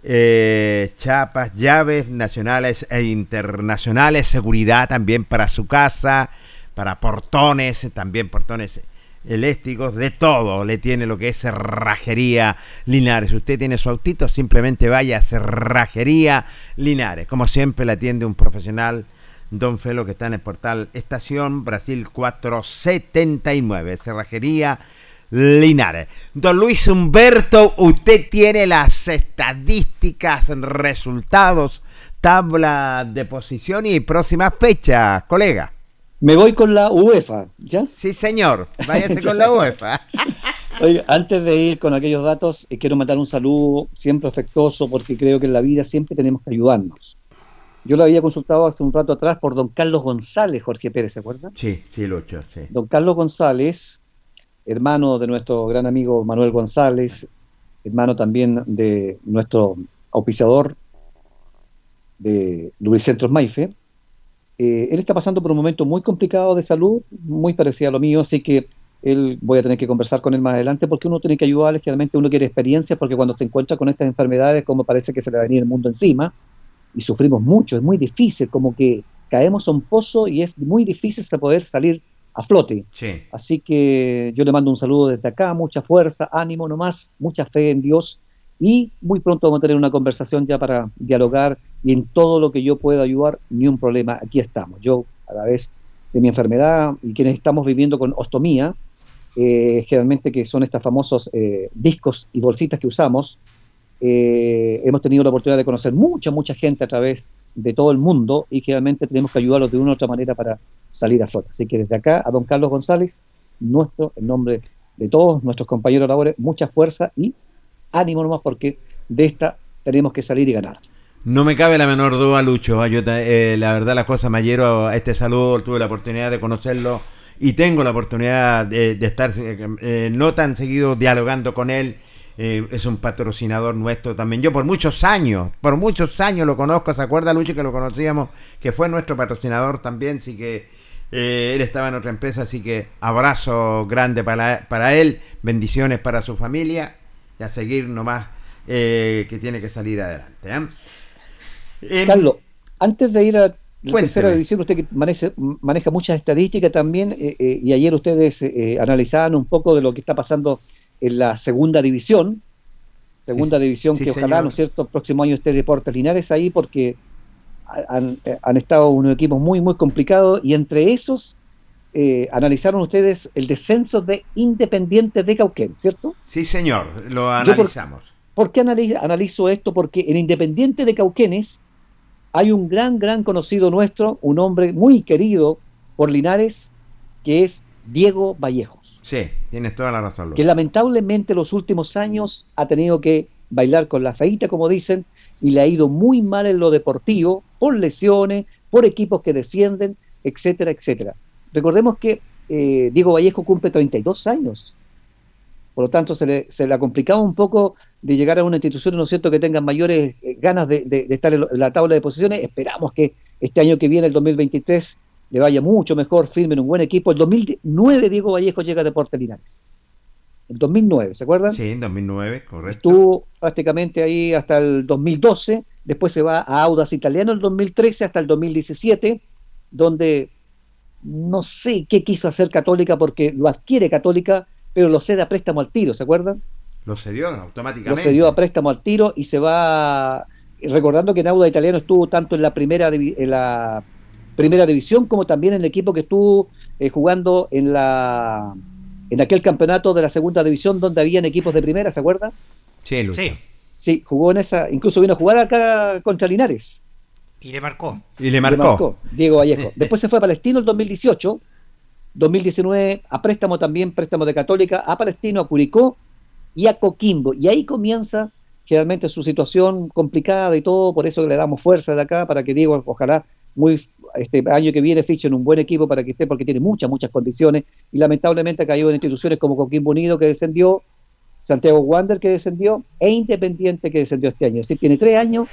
eh, chapas, llaves nacionales e internacionales, seguridad también para su casa, para portones, también portones eléctricos, de todo le tiene lo que es cerrajería Linares. Usted tiene su autito, simplemente vaya a cerrajería Linares. Como siempre, le atiende un profesional, Don Felo, que está en el portal Estación Brasil 479, cerrajería Linares. Don Luis Humberto, usted tiene las estadísticas, resultados, tabla de posición y próximas fechas, colega. Me voy con la UEFA, ¿ya? Sí, señor. Váyase con la UEFA. Oye, antes de ir con aquellos datos, eh, quiero mandar un saludo siempre afectuoso porque creo que en la vida siempre tenemos que ayudarnos. Yo lo había consultado hace un rato atrás por don Carlos González, Jorge Pérez, ¿se acuerda? Sí, sí, Lucho, sí. Don Carlos González, hermano de nuestro gran amigo Manuel González, hermano también de nuestro auspiciador de Lubricentros Maife, eh, él está pasando por un momento muy complicado de salud, muy parecido a lo mío, así que él voy a tener que conversar con él más adelante porque uno tiene que ayudarle, generalmente uno quiere experiencia porque cuando se encuentra con estas enfermedades como parece que se le va a venir el mundo encima y sufrimos mucho, es muy difícil, como que caemos a un pozo y es muy difícil poder salir a flote. Sí. Así que yo le mando un saludo desde acá, mucha fuerza, ánimo nomás, mucha fe en Dios y muy pronto vamos a tener una conversación ya para dialogar y en todo lo que yo pueda ayudar, ni un problema, aquí estamos. Yo, a la vez de mi enfermedad y quienes estamos viviendo con ostomía, eh, generalmente que son estos famosos eh, discos y bolsitas que usamos, eh, hemos tenido la oportunidad de conocer mucha, mucha gente a través de todo el mundo y generalmente tenemos que ayudarlos de una u otra manera para salir a flote. Así que desde acá a don Carlos González, nuestro, en nombre de todos nuestros compañeros labores, mucha fuerza y ánimo nomás porque de esta tenemos que salir y ganar. No me cabe la menor duda, Lucho. ¿eh? Yo, eh, la verdad, las cosas me adhiero a este saludo. Tuve la oportunidad de conocerlo y tengo la oportunidad de, estar eh, no tan seguido dialogando con él. Eh, es un patrocinador nuestro también. Yo por muchos años, por muchos años lo conozco. ¿Se acuerda, Lucho, que lo conocíamos? Que fue nuestro patrocinador también. Así que eh, él estaba en otra empresa. Así que abrazo grande para, para él. Bendiciones para su familia. Y a seguir nomás eh, que tiene que salir adelante. ¿eh? Em, Carlos, antes de ir a la Cuénteme. tercera división, usted que maneja, maneja muchas estadísticas también, eh, eh, y ayer ustedes eh, analizaban un poco de lo que está pasando en la segunda división, segunda división sí, que ojalá, señor. ¿no es cierto?, el próximo año esté Deportes Linares ahí porque han, eh, han estado unos equipos muy, muy complicados y entre esos eh, analizaron ustedes el descenso de Independiente de Cauquén, ¿cierto? Sí, señor, lo por- analizamos. ¿Por qué anali- analizo esto? Porque en Independiente de Cauquenes hay un gran, gran conocido nuestro, un hombre muy querido por Linares, que es Diego Vallejos, Sí, tienes toda la razón, que lamentablemente los últimos años ha tenido que bailar con la feita, como dicen, y le ha ido muy mal en lo deportivo, por lesiones, por equipos que descienden, etcétera, etcétera. Recordemos que eh, Diego Vallejo cumple 32 años. Por lo tanto, se le, se le ha complicado un poco de llegar a una institución, ¿no es cierto?, que tengan mayores eh, ganas de, de- de estar en la tabla de posiciones. Esperamos que este año que viene, el 2023, le vaya mucho mejor, firmen un buen equipo. El 2009 Diego Vallejo llega a Deportes Linares. El 2009, ¿se acuerdan? Sí, en 2009, correcto. Estuvo prácticamente ahí hasta el 2012, después se va a Audas Italiano el 2013 hasta el 2017, donde no sé qué quiso hacer Católica porque lo adquiere Católica, pero lo cede a préstamo al tiro, ¿se acuerdan? Lo cedió Lo automáticamente. cedió a préstamo al tiro y se va recordando que en Auda Italiano estuvo tanto en la primera en la primera división como también en el equipo que estuvo eh, jugando en la en aquel campeonato de la segunda división donde habían equipos de primera, ¿se acuerdan? Sí, Lucho. Sí, Sí, jugó en esa, incluso vino a jugar acá contra Linares. Y le marcó. Y le marcó. Diego Vallejo. Después se fue a Palestino el 2018, 2019 a préstamo también, préstamo de Católica, a Palestino, a Curicó y a Coquimbo. Y ahí comienza generalmente su situación complicada y todo, por eso le damos fuerza de acá para que Diego, ojalá muy este año que viene fichen un buen equipo para que esté, porque tiene muchas, muchas condiciones, y lamentablemente ha caído en instituciones como Coquimbo Unido que descendió, Santiago Wander que descendió, e Independiente que descendió este año. Es decir, tiene tres años,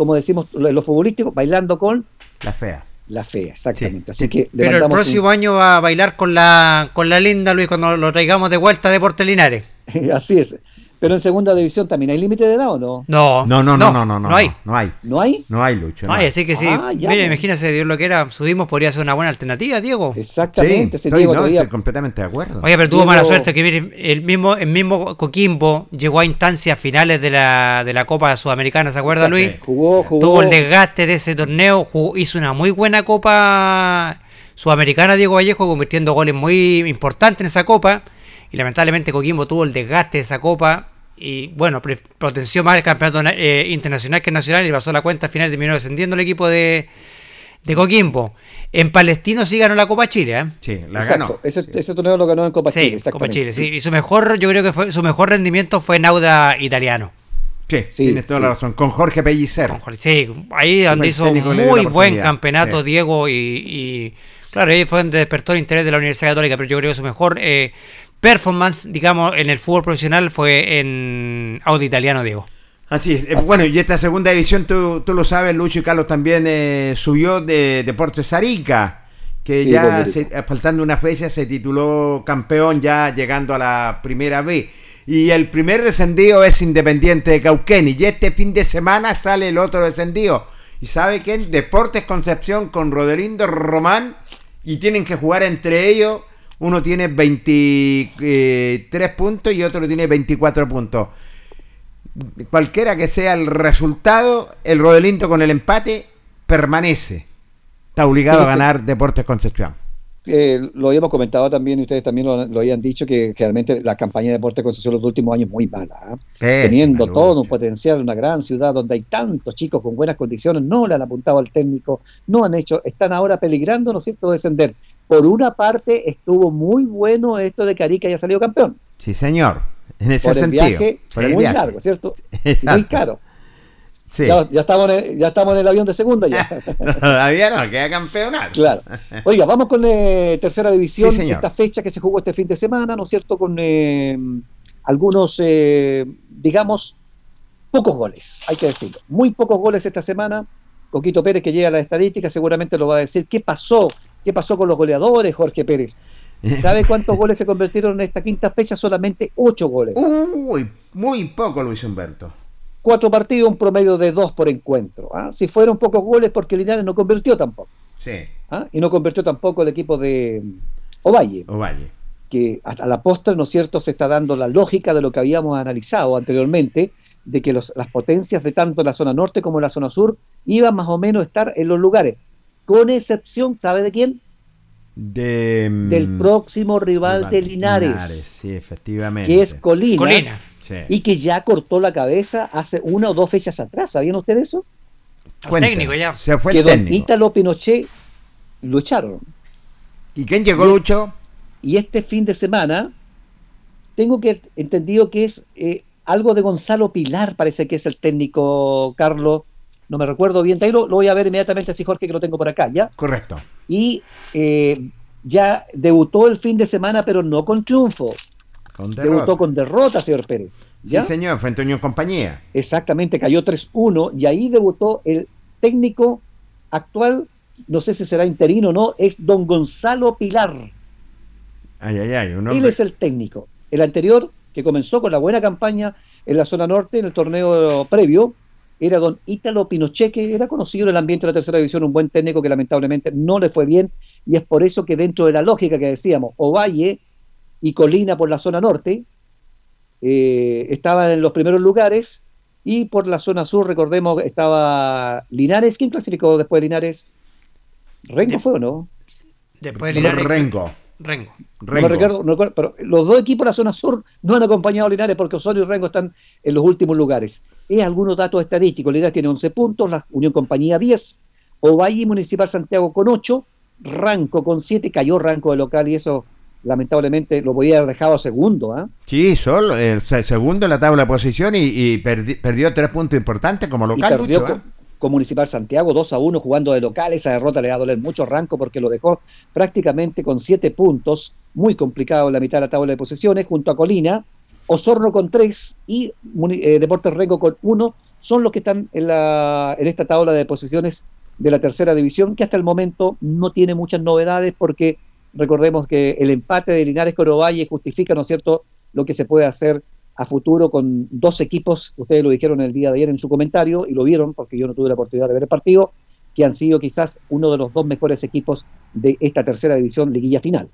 como decimos en lo futbolístico, bailando con La fea. la fea, exactamente. Así que Pero el próximo año va a bailar con la con la linda Luis cuando lo traigamos de vuelta a Deportes Linares. un- Así es. Pero en segunda división también hay límite de edad o no? No, No, no, no, no, no, no. no hay. No hay. ¿No hay? No hay, Lucho. no Ay, hay. así que sí. Ah, ya, Mire, pues. imagínese Dios lo que era, subimos, podría ser una buena alternativa, Diego. Exactamente. Sí, ese estoy, Diego no, todavía- estoy completamente de acuerdo. Oye, pero tuvo Diego- mala suerte que mire, el mismo, el mismo Coquimbo llegó a instancias finales de la, de la Copa Sudamericana, ¿se acuerda Exacto. Luis? Jugó, jugó. Tuvo el desgaste de ese torneo, jugó- hizo una muy buena Copa Sudamericana Diego Vallejo, convirtiendo goles muy importantes en esa Copa. Y lamentablemente Coquimbo tuvo el desgaste de esa Copa. Y bueno, potenció más el campeonato na- eh, internacional que nacional y pasó la cuenta al final terminó descendiendo el equipo de, de Coquimbo. En Palestino sí ganó la Copa Chile, ¿eh? Sí, la Exacto. ganó. Ese, ese torneo lo ganó en Copa Sí, Chile. Copa exactamente. Chile, sí. Y su mejor, yo creo que fue su mejor rendimiento fue en Auda Italiano. Sí, Sí, tienes toda sí. la razón. Con Jorge Pellicer. Con Jorge- Sí, ahí donde hizo muy buen campeonato Sí. Diego y, y, claro, ahí fue donde despertó el interés de la Universidad Católica, pero yo creo que su mejor eh, performance, digamos, en el fútbol profesional fue en Audi Italiano, Diego. Así es. Eh, Bueno, y esta segunda división, tú, tú lo sabes, Lucho y Carlos también eh, subió de Deportes Arica, que Sí, ya, se- eh, faltando una fecha, se tituló campeón ya llegando a la primera B. Y el primer descendido es Independiente de Cauquén. Y este fin de semana sale el otro descendido. ¿Y sabe quién? Deportes Concepción con Rodelindo Román. Y tienen que jugar entre ellos. Uno tiene 23 puntos y otro tiene 24 puntos. cualquiera que sea el resultado, el Rodelindo con el empate permanece. Está obligado a ganar Deportes Concepción. Eh, lo habíamos comentado también, y ustedes también lo, lo habían dicho, que, realmente la campaña de Deportes Concepción los últimos años es muy mala. ¿ah? Teniendo todo un potencial, una gran ciudad donde hay tantos chicos con buenas condiciones, no le han apuntado al técnico, no han hecho, están ahora peligrando, ¿no es cierto?, descender. Por una parte, estuvo muy bueno esto de que Arica haya salido campeón. Sí, señor. En ese por el sentido. viaje por el muy viaje. largo, ¿cierto? Y muy caro. Sí. Ya, ya estamos en el, ya estamos en el avión de segunda ya. Todavía no, queda campeonato. Claro. Oiga, vamos con eh, tercera división, Sí, esta fecha que se jugó este fin de semana, ¿no es cierto? Con eh, algunos, eh, digamos, pocos goles, hay que decirlo. Muy pocos goles esta semana. Coquito Pérez, que llega a la estadística, seguramente lo va a decir. ¿Qué pasó? ¿Qué pasó con los goleadores, Jorge Pérez? ¿Sabe cuántos goles se convirtieron en esta quinta fecha? Solamente ocho goles. Uy, muy poco, Luis Humberto. Cuatro partidos, un promedio de dos por encuentro. ¿ah? Si fueron pocos goles, porque Linares no convirtió tampoco. Sí. ¿ah? Y no convirtió tampoco el equipo de Ovalle. Ovalle. que hasta la postre, ¿no es cierto?, se está dando la lógica de lo que habíamos analizado anteriormente, de que los- las potencias de tanto en la zona norte como en la zona sur iban más o menos a estar en los lugares, con excepción, ¿sabe de quién? De, mm, Del próximo rival de Linares, Sí, efectivamente. que es Colina, Colina. Sí. y que ya cortó la cabeza hace una o dos fechas atrás, ¿sabían ustedes eso? Al técnico ya. Se fue que el don técnico. Ítalo Pinochet lo echaron. ¿Y quién llegó, Lucho? Y este fin de semana, tengo que entendido que es eh, algo de Gonzalo Pilar, parece que es el técnico Carlos, no me recuerdo bien, ahí lo, lo voy a ver inmediatamente así, Jorge, que lo tengo por acá, ¿ya? Correcto. Y eh, ya debutó el fin de semana, pero no con triunfo, Con debutó con derrota, señor Pérez. ¿ya? Sí, señor, frente a Unión Compañía. Exactamente, cayó 3-1 y ahí debutó el técnico actual, no sé si será interino o no, es don Gonzalo Pilar. Ay, ay, ay. Un Él es el técnico. El anterior, que comenzó con la buena campaña en la zona norte, en el torneo previo, era don Ítalo Pinochet, que era conocido en el ambiente de la tercera división, un buen técnico que lamentablemente no le fue bien, y es por eso que dentro de la lógica que decíamos, Ovalle y Colina por la zona norte, eh, estaban en los primeros lugares, y por la zona sur, recordemos, estaba Linares. ¿Quién clasificó después de Linares? ¿Rengo fue o no? Después de No, Linares. Rengo. Rengo. No me recuerdo, no recuerdo, pero los dos equipos de la zona sur no han acompañado a Linares porque Osorio y Rengo están en los últimos lugares. Es algunos datos estadísticos. Linares tiene 11 puntos, la Unión Compañía 10, Ovalle y Municipal Santiago con 8, Ranco con 7, cayó Ranco de local y eso lamentablemente lo podía haber dejado segundo. ¿ah? Sí, solo el se- segundo en la tabla de posición y, y perdi- perdió tres puntos importantes como Y local, perdió Lucho, ¿eh? con Municipal Santiago 2 a 1 jugando de local. Esa derrota le va a doler mucho Ranco porque lo dejó prácticamente con 7 puntos, muy complicado en la mitad de la tabla de posiciones, junto a Colina, Osorno con 3 y eh, Deportes Rengo con 1. Son los que están en, la, en esta tabla de posiciones de la tercera división, que hasta el momento no tiene muchas novedades porque recordemos que el empate de Linares con Ovalle justifica, ¿no es cierto?, lo que se puede hacer a futuro con dos equipos, ustedes lo dijeron el día de ayer en su comentario y lo vieron porque yo no tuve la oportunidad de ver el partido, que han sido quizás uno de los dos mejores equipos de esta tercera división liguilla final.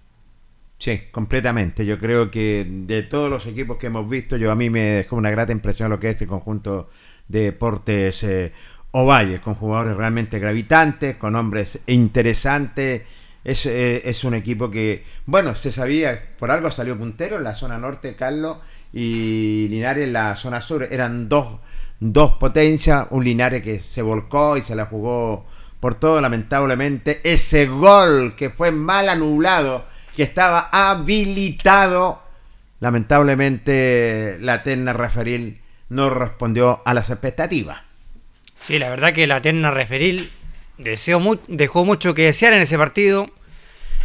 Sí, completamente. Yo creo que de todos los equipos que hemos visto, yo a mí me dejó una grata impresión lo que es el conjunto de deportes eh, Ovalle, con jugadores realmente gravitantes, con hombres interesantes. Es, eh, es un equipo que, bueno, se sabía, por algo salió puntero en la zona norte, Carlos, y Linares en la zona sur. Eran dos, dos potencias, un Linares que se volcó y se la jugó por todo, lamentablemente. Ese gol que fue mal anulado, que estaba habilitado, lamentablemente la terna referil no respondió a las expectativas. Sí, la verdad que la terna referil deseó mu- dejó mucho que desear en ese partido.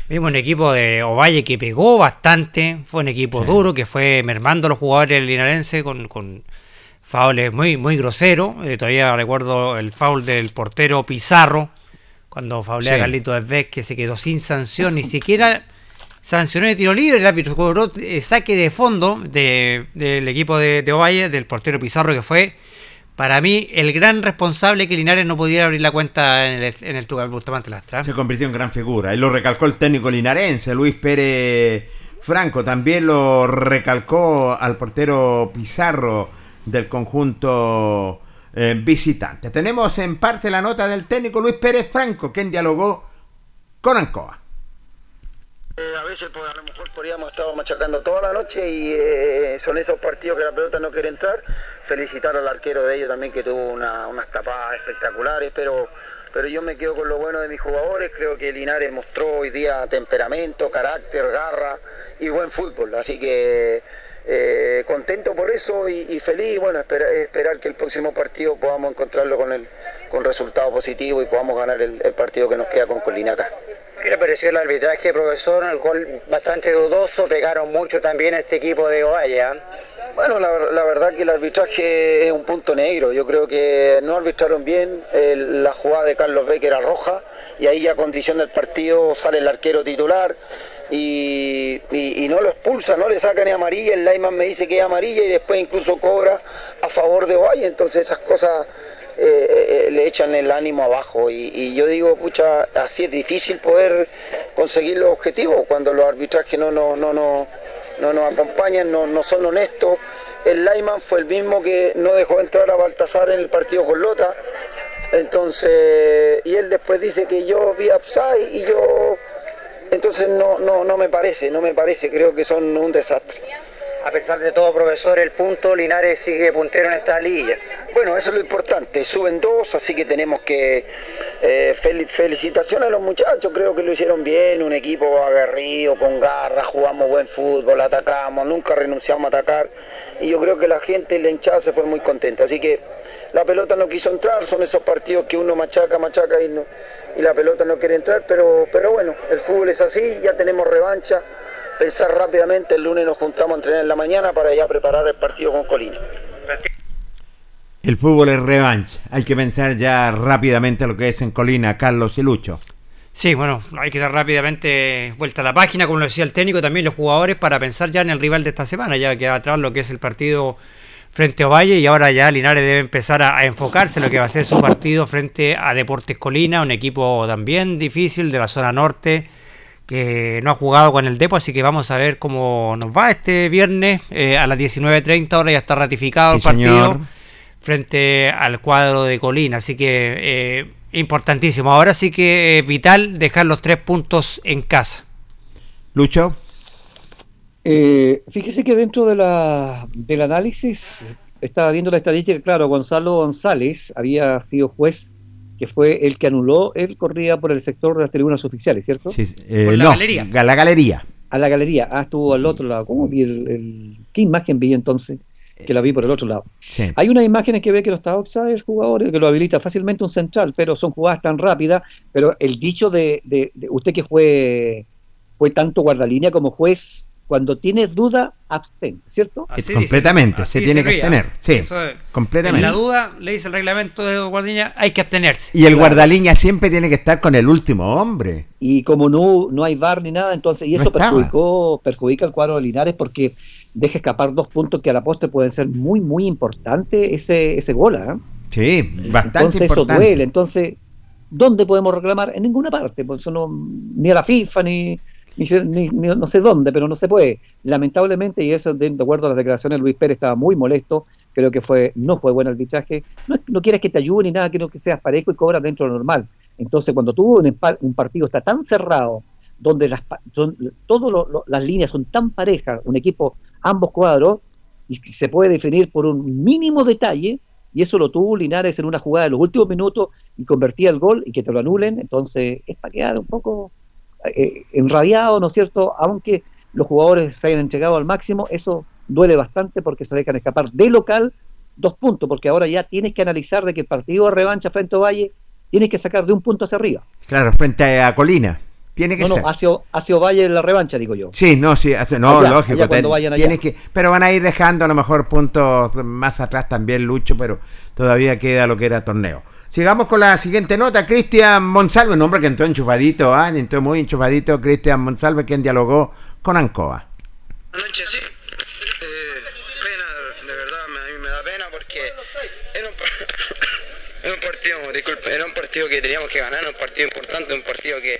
Vimos un equipo de Ovalle que pegó bastante. Fue un equipo duro que fue mermando a los jugadores linarenses con, con faules muy, muy groseros. Eh, todavía recuerdo el foul del portero Pizarro. Cuando faulea Sí. a Carlito que se quedó sin sanción. Ni siquiera sancionó de tiro libre. El árbitro cobró eh, saque de fondo de- del equipo de, de Ovalle, del portero Pizarro que fue para mí, el gran responsable que Linares no pudiera abrir la cuenta en el, en el Bustamante Lastra. Se convirtió en gran figura. Y lo recalcó el técnico linarense, Luis Pérez Franco. También lo recalcó al portero Pizarro del conjunto eh, visitante. Tenemos en parte la nota del técnico Luis Pérez Franco, quien dialogó con Ancoa. Eh, a veces pues, a lo mejor podríamos estar machacando toda la noche y eh, son esos partidos que la pelota no quiere entrar. Felicitar al arquero de ellos también que tuvo una- unas tapadas espectaculares, pero, pero yo me quedo con lo bueno de mis jugadores. Creo que Linares mostró hoy día temperamento, carácter, garra y buen fútbol. Así que eh, contento por eso y, feliz. Bueno, espera- esperar que el próximo partido podamos encontrarlo con el con resultado positivo y podamos ganar el, el partido que nos queda con Colinaca. ¿Qué le pareció el arbitraje, profesor? El gol bastante dudoso, pegaron mucho también a este equipo de Ovalle. ¿ah? Bueno, la, ver- la verdad que el arbitraje es un punto negro. Yo creo que no arbitraron bien. El- la jugada de Carlos Becker era roja y ahí ya condiciona el partido, sale el arquero titular y, y- y no lo expulsa, no le saca ni amarilla. El Lyman me dice que es amarilla y después incluso cobra a favor de Ovalle. Entonces esas cosas eh, eh, le echan el ánimo abajo. Y, yo digo, pucha, así es difícil poder conseguir los objetivos cuando los arbitrajes no, no, no, no, no nos acompañan, no, no son honestos. El Lyman fue el mismo que no dejó entrar a Baltasar en el partido con Lota. Entonces, y él después dice que yo vi upside y yo. Entonces no, no, no me parece, no me parece, creo que son un desastre. A pesar de todo, profesor, el punto, Linares sigue puntero en esta liga. Bueno, eso es lo importante. Suben dos, así que tenemos que. eh, fel- felicitaciones a los muchachos, creo que lo hicieron bien. Un equipo aguerrido, con garra, jugamos buen fútbol, atacamos, nunca renunciamos a atacar. Y yo creo que la gente, la hinchada se fue muy contenta. Así que la pelota no quiso entrar, son esos partidos que uno machaca, machaca y, no, y la pelota no quiere entrar. Pero, pero bueno, el fútbol es así, ya tenemos revancha. Pensar rápidamente, el lunes nos juntamos a entrenar en la mañana para ya preparar el partido con Colina. El fútbol es revancha. Hay que pensar ya rápidamente lo que es en Colina, Carlos y Lucho. Sí, bueno, hay que dar rápidamente vuelta a la página, como lo decía el técnico, también los jugadores, para pensar ya en el rival de esta semana, ya que atrás lo que es el partido frente a Ovalle y ahora ya Linares debe empezar a, a enfocarse en lo que va a ser su partido frente a Deportes Colina, un equipo también difícil de la zona norte que no ha jugado con el Depo, así que vamos a ver cómo nos va este viernes eh, a las 19.30, ahora ya está ratificado Sí, el partido señor. frente al cuadro de Colina. Así que eh, importantísimo. Ahora sí que es vital dejar los tres puntos en casa. Lucho. Eh, fíjese que dentro de la, del análisis estaba viendo la estadística, claro, Gonzalo González había sido juez, que fue el que anuló, él corría por el sector de las tribunas oficiales, ¿cierto? Sí, eh, no, ga- la galería. A la galería, ah, estuvo al otro lado. ¿Cómo vi el, el- qué imagen vi entonces? Que la vi por el otro lado. Sí. Hay unas imágenes que ve que no está offside el jugador, que lo habilita fácilmente un central, pero son jugadas tan rápidas. Pero el dicho de, de- de usted que fue, fue tanto guardalínea como juez, cuando tiene duda, abstén, ¿cierto? Así completamente, dice, se tiene que abstener. Sí, es. completamente. En la duda, le dice el reglamento de Guardiña, hay que abstenerse. Y el guardalínea siempre tiene que estar con el último hombre. Y como no, no hay VAR ni nada, entonces, y No eso perjudicó, perjudica al cuadro de Linares porque deja escapar dos puntos que a la postre pueden ser muy, muy importantes ese, ese gol. ¿ah? Sí, bastante Entonces importante. eso duele. Entonces, ¿dónde podemos reclamar? En ninguna parte. Por eso no, ni a la FIFA, ni, ni, ni- no sé dónde, pero no se puede. Lamentablemente, y eso de, acuerdo a las declaraciones, Luis Pérez estaba muy molesto. Creo que fue no fue buen arbitraje. No, no quieres que te ayude ni nada, quiero que seas parejo y cobras dentro de lo normal. Entonces, cuando tú un, un partido está tan cerrado, donde las, todas las líneas son tan parejas, un equipo, ambos cuadros, y se puede definir por un mínimo detalle, y eso lo tuvo Linares en una jugada de los últimos minutos y convertía el gol y que te lo anulen, entonces es para quedar un poco eh, enrabiado, ¿no es cierto? Aunque los jugadores se hayan entregado al máximo, eso duele bastante porque se dejan escapar de local dos puntos, porque ahora ya tienes que analizar de que el partido de revancha frente a Valle tienes que sacar de un punto hacia arriba. Claro, frente a Colina. Tiene que No, ser. no, hacia, hacia Valle en la revancha, digo yo. Sí, no, sí, hace- no, Allá, lógico. allá cuando ten- vayan allá. tienes que, pero van a ir dejando a lo mejor puntos más atrás también, Lucho, pero todavía queda lo que era torneo. Sigamos con la siguiente nota. Cristian Monsalve, un hombre que entró enchufadito, ¿ah? entró muy enchufadito. Cristian Monsalve, quien dialogó con Ancoa. Anoche sí. Eh, pena, de verdad, a mí me da pena porque era un, partido, disculpe, era un partido que teníamos que ganar, un partido importante, un partido que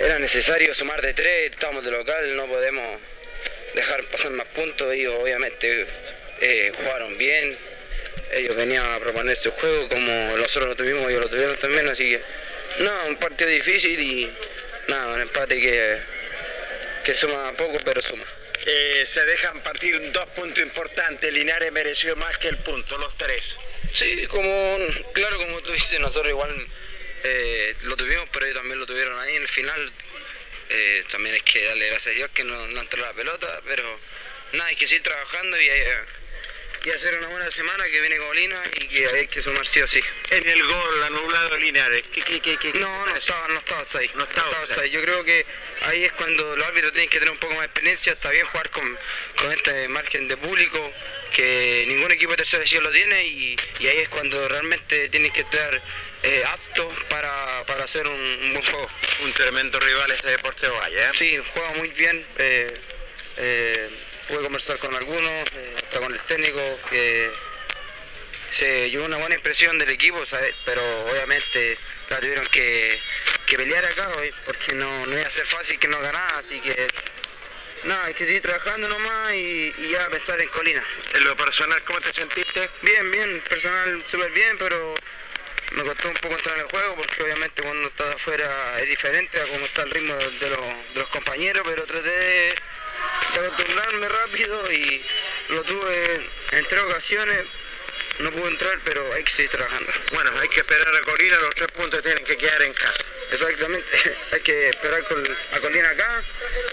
era necesario sumar de tres, estamos de local, no podemos dejar pasar más puntos y obviamente eh, jugaron bien, ellos venían a proponer su juego como nosotros lo tuvimos, ellos lo tuvieron también, así que no, un partido difícil y nada, un empate que, que suma poco pero suma. Eh, se dejan partir dos puntos importantes. Linares mereció más que el punto, los tres. Sí, como, claro, como tú dices, nosotros igual eh, lo tuvimos, pero ellos también lo tuvieron ahí en el final. Eh, también hay que darle gracias a Dios que no, no entró la pelota, pero nada, hay que seguir trabajando y, y hacer una buena semana que viene con Lina y que hay que sumar sí o sí. En el gol anulado Linares. ¿Qué, qué, qué, qué- No, no estaba, no estaba ahí. No estaba offside. Yo creo que ahí es cuando los árbitros tienen que tener un poco más de experiencia. Está bien jugar con, con este margen de público que ningún equipo de tercera división lo tiene y, y ahí es cuando realmente tienen que estar eh, aptos para, para hacer un, un buen juego. Un tremendo rival este Deportes Valle. ¿eh? Sí, juega muy bien. Eh, eh, pude conversar con algunos, eh, hasta con el técnico, que se llevó una buena impresión del equipo, ¿sabes? pero obviamente la tuvieron que, que pelear acá, hoy, porque no, no iba a ser fácil que no ganara, así que nada, hay que seguir trabajando nomás y, y ya pensar en Colina. En lo personal, ¿cómo te sentiste? Bien, bien, personal súper bien, pero me costó un poco entrar en el juego porque obviamente cuando estás afuera es diferente a cómo está el ritmo de, de los, de los compañeros, pero traté de, de acostumbrarme rápido y lo tuve en tres ocasiones. No pude entrar, pero hay que seguir trabajando. Bueno, hay que esperar a Colina, los tres puntos tienen que quedar en casa. Exactamente, hay que esperar a Colina acá,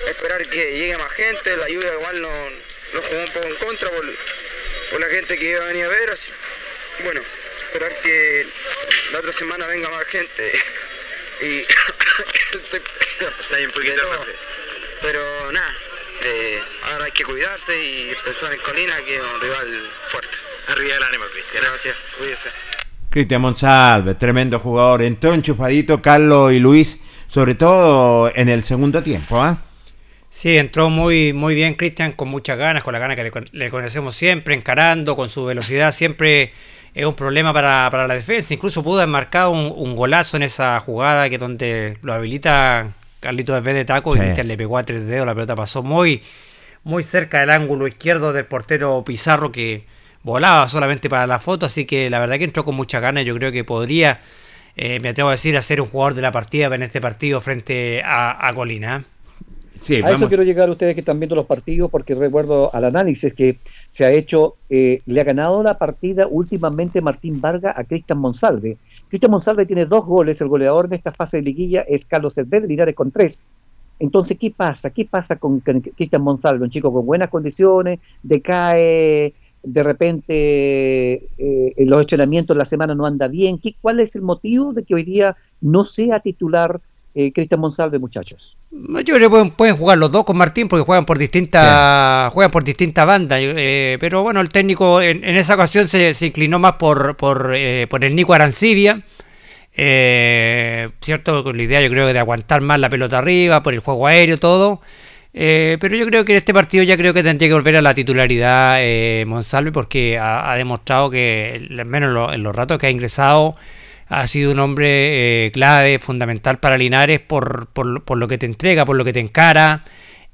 esperar que llegue más gente, la lluvia igual nos no jugó un poco en contra por, por la gente que iba a venir a ver, así. bueno, esperar que la otra semana venga más gente y Está un poquito pero nada, eh, ahora hay que cuidarse y pensar en Colina que es un rival fuerte. Arriba el ánimo, Cristian. Gracias, cuídese. Cristian Monsalve, tremendo jugador. Entró enchufadito Carlos y Luis, sobre todo en el segundo tiempo. ¿ah? Sí, entró muy, muy bien Cristian, con muchas ganas, con la ganas que le conocemos siempre, encarando, con su velocidad, siempre es un problema para, para la defensa. Incluso pudo haber marcado un, un golazo en esa jugada que donde lo habilita Carlitos desde de taco y. Cristian le pegó a tres dedos, la pelota pasó muy, muy cerca del ángulo izquierdo del portero Pizarro que volaba solamente para la foto, así que la verdad que entró con muchas ganas, yo creo que podría, eh, me atrevo a decir, a ser un jugador de la partida en este partido frente a, a Colina. ¿eh? Sí, a eso quiero llegar a ustedes que están viendo los partidos, porque recuerdo al análisis que se ha hecho, eh, le ha ganado la partida últimamente Martín Vargas a Cristian Monsalve. Cristian Monsalve tiene dos goles, el goleador en esta fase de liguilla es Carlos Cervel, Linares con tres. Entonces, ¿qué pasa? ¿Qué pasa con Cristian Monsalve? Un chico con buenas condiciones, decae, de repente eh, los entrenamientos la semana no anda bien. ¿Qué, ¿Cuál es el motivo de que hoy día no sea titular eh, Cristian Monsalve, muchachos? Yo creo que pueden, pueden jugar los dos con Martín porque juegan por distintas juegan por distintas bandas. eh, pero bueno, el técnico en, en esa ocasión se, se inclinó más por, por, eh, por el Nico Arancibia. cierto, con la idea yo creo que de aguantar más la pelota arriba, por el juego aéreo, todo. Pero yo creo que en este partido ya creo que tendría que volver a la titularidad Monsalve porque ha, ha demostrado que, al menos en los ratos que ha ingresado, ha sido un hombre eh, clave, fundamental para Linares por, por, por lo que te entrega, por lo que te encara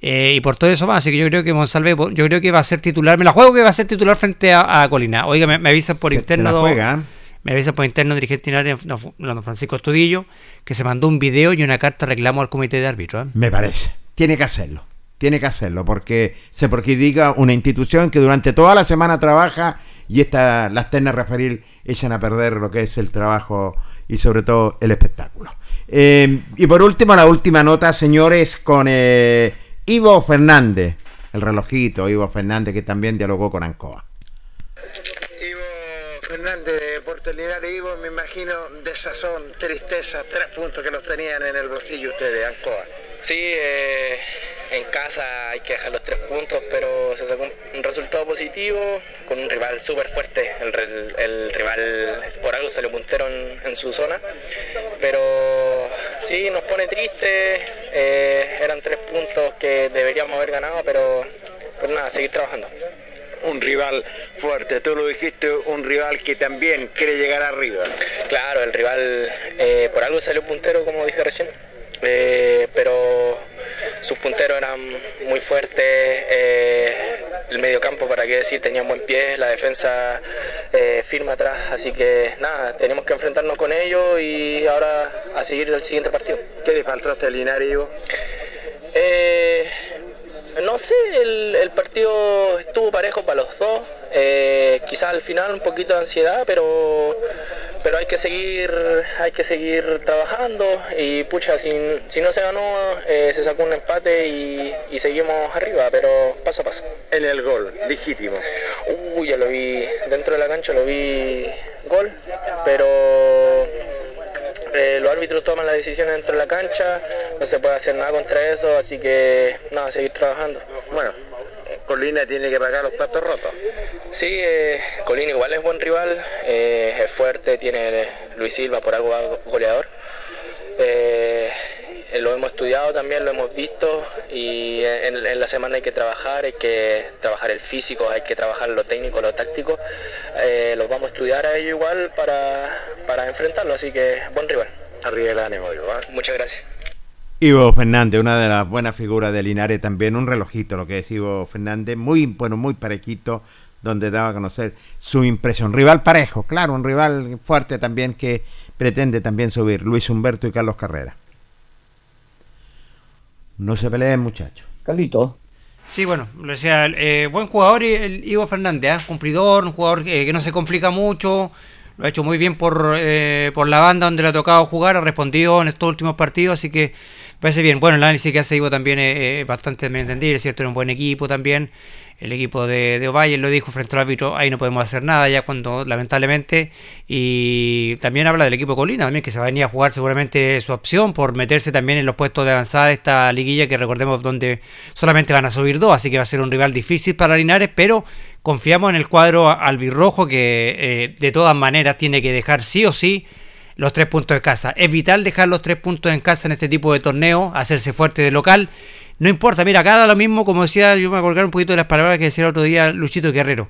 eh, y por todo eso más. Así que yo creo que Monsalve, yo creo que va a ser titular. Me la juego que va a ser titular frente a, a Colina. Oiga, me, me avisan por Se- interno. la juega. Me avisa por interno dirigente Linares, no, don Francisco Estudillo, que se mandó un video y una carta reclamo al comité de árbitros. ¿eh? Me parece. Tiene que hacerlo. Tiene que hacerlo porque se perjudica una institución que durante toda la semana trabaja y esta, las ternas referir echan a perder lo que es el trabajo y sobre todo el espectáculo. Eh, y por último, la última nota, señores, con eh, Ivo Fernández, el relojito Ivo Fernández que también dialogó con Ancoa. Fernández de Deportes Linares, Ivo, me imagino desazón, tristeza, tres puntos que los tenían en el bolsillo ustedes, Ancoa. Sí, eh, en casa hay que dejar los tres puntos, pero se sacó un, resultado positivo con un rival súper fuerte. El, el rival por algo salió puntero en, en su zona, pero sí, nos pone triste. eh, eran tres puntos que deberíamos haber ganado, pero, pero nada, seguir trabajando. Un rival fuerte, tú lo dijiste, un rival que también quiere llegar arriba. Claro, el rival eh, por algo salió puntero, como dije recién. Eh, pero sus punteros eran muy fuertes, eh, el mediocampo, para qué decir, tenía un buen pie, la defensa eh, firme atrás, así que nada, tenemos que enfrentarnos con ellos y ahora a seguir el siguiente partido. ¿Qué le faltó a este Linares, Ivo? Eh, no sé, el, el partido estuvo parejo para los dos. Eh, quizás al final un poquito de ansiedad, pero pero hay que seguir hay que seguir trabajando y pucha si, si no se ganó eh, se sacó un empate y, y seguimos arriba pero paso a paso en el gol legítimo uy ya lo vi dentro de la cancha lo vi gol pero eh, los árbitros toman las decisiones dentro de la cancha, no se puede hacer nada contra eso, así que nada, seguir trabajando. Bueno, Colina tiene que pagar los platos rotos. Sí, eh, Colina igual es buen rival, eh, es fuerte, tiene Luis Silva por algo goleador. Eh, lo hemos estudiado también, lo hemos visto y en, en la semana hay que trabajar, hay que trabajar el físico, hay que trabajar lo técnico, lo táctico. Los vamos a estudiar a ellos igual para, para enfrentarlo, así que buen rival. Arriba el ánimo. ¿eh? Muchas gracias. Ivo Fernández, una de las buenas figuras de Linares también, un relojito, lo que es Ivo Fernández, muy bueno, muy parejito, donde daba a conocer su impresión. Rival parejo, claro, un rival fuerte también que pretende también subir, Luis Humberto y Carlos Carrera. No se peleen, muchachos. Carlito. Sí, bueno, lo decía, eh, buen jugador y el Ivo Fernández, ¿ah? cumplidor, un jugador eh, que no se complica mucho, lo ha hecho muy bien por, eh, por la banda donde le ha tocado jugar, ha respondido en estos últimos partidos, así que parece bien. Bueno, el análisis que hace Ivo también es bastante entendible, cierto, era un buen equipo también. El equipo de, de Ovalle lo dijo frente al árbitro, ahí no podemos hacer nada ya cuando, lamentablemente, y también habla del equipo de Colina, también que se va a venir a jugar seguramente su opción por meterse también en los puestos de avanzada de esta liguilla que recordemos donde solamente van a subir dos, así que va a ser un rival difícil para Linares, pero confiamos en el cuadro albirrojo que eh, de todas maneras tiene que dejar sí o sí los tres puntos en casa. Es vital dejar los tres puntos en casa en este tipo de torneo, hacerse fuerte de local. No importa, mira, acá da lo mismo, como decía, yo me voy a colgar un poquito de las palabras que decía el otro día Luchito Guerrero.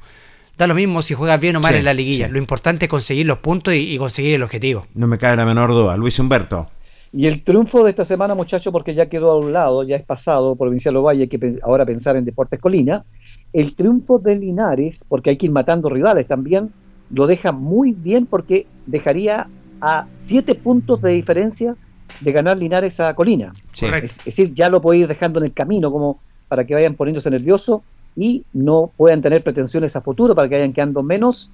Da lo mismo si juegas bien o mal Sí, en la liguilla. sí. Lo importante es conseguir los puntos y, y conseguir el objetivo. No me cabe la menor duda. Luis Humberto. Y el triunfo de esta semana, muchachos, porque ya quedó a un lado, ya es pasado, Provincial Ovalle, hay que ahora pensar en Deportes Colina. El triunfo de Linares, porque hay que ir matando rivales también, lo deja muy bien porque dejaría a siete puntos de diferencia de ganar Linares a Colina. Sí. Es, es decir, ya lo puede ir dejando en el camino como para que vayan poniéndose nerviosos y no puedan tener pretensiones a futuro para que vayan quedando menos,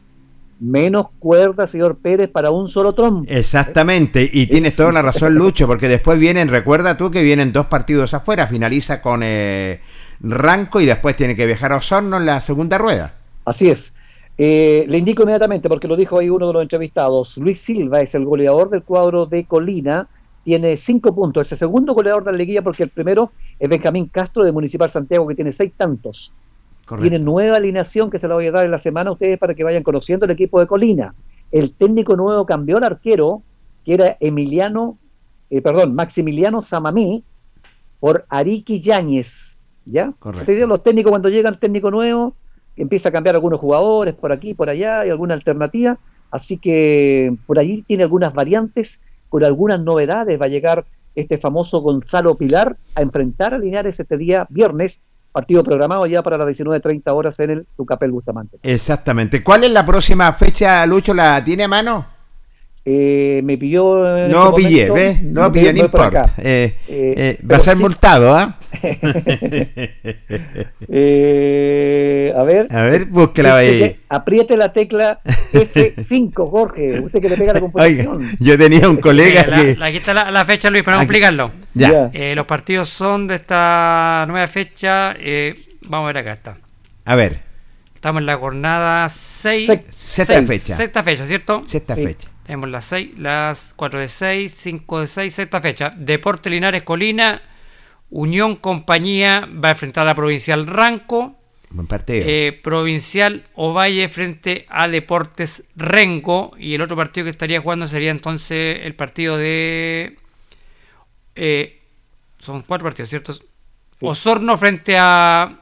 menos cuerdas, señor Pérez, para un solo trompo. Exactamente, y tienes toda la razón, Lucho, porque después vienen, recuerda tú que vienen dos partidos afuera, finaliza con eh, Ranco y después tiene que viajar a Osorno en la segunda rueda. Así es. Eh, le indico inmediatamente, porque lo dijo ahí uno de los entrevistados, Luis Silva es el goleador del cuadro de Colina, tiene cinco puntos, es el segundo goleador de la liguilla porque el primero es Benjamín Castro de Municipal Santiago que tiene seis tantos. Tiene nueva alineación que se la voy a dar en la semana a ustedes para que vayan conociendo el equipo de Colina. El técnico nuevo cambió al arquero, que era Emiliano, eh, perdón, Maximiliano Samamí, por Ariki Yáñez. ¿Ya? Correcto. Los técnicos cuando llega el técnico nuevo, empieza a cambiar algunos jugadores por aquí, por allá, y alguna alternativa. Así que por allí tiene algunas variantes, con algunas novedades. Va a llegar este famoso Gonzalo Pilar a enfrentar a Linares este día viernes, partido programado ya para las 19.30 horas en el Tucapel Bustamante. Exactamente. ¿Cuál es la próxima fecha, Lucho? ¿La tiene a mano? Eh, me pilló. en No este pillé, momento, ¿ves? No voy- pillé, no importa. acá. Eh, Eh, eh, va a ser sí- multado, ¿ah? Eh, a ver. A ver, búsquela ahí. Apriete la tecla F5, Jorge. Usted que le pega la Oiga, computación. yo tenía un colega Eh, que... la- aquí está la, la fecha, Luis, para no Aquí- explicarlo. Ya. Eh, los partidos son de esta nueva fecha. eh, vamos a ver acá está. A ver, Estamos en la jornada 6. Sec- sexta fecha. Sexta fecha, ¿cierto? sexta Sí. fecha. Tenemos las 6, las 4 de 6, 5 de 6, sexta fecha. Deporte Linares Colina, Unión Compañía va a enfrentar a la Provincial Ranco. Buen partido. Eh, Provincial Ovalle frente a Deportes Renco. Y el otro partido que estaría jugando sería entonces el partido de. eh, son cuatro partidos, ¿cierto? Osorno frente a,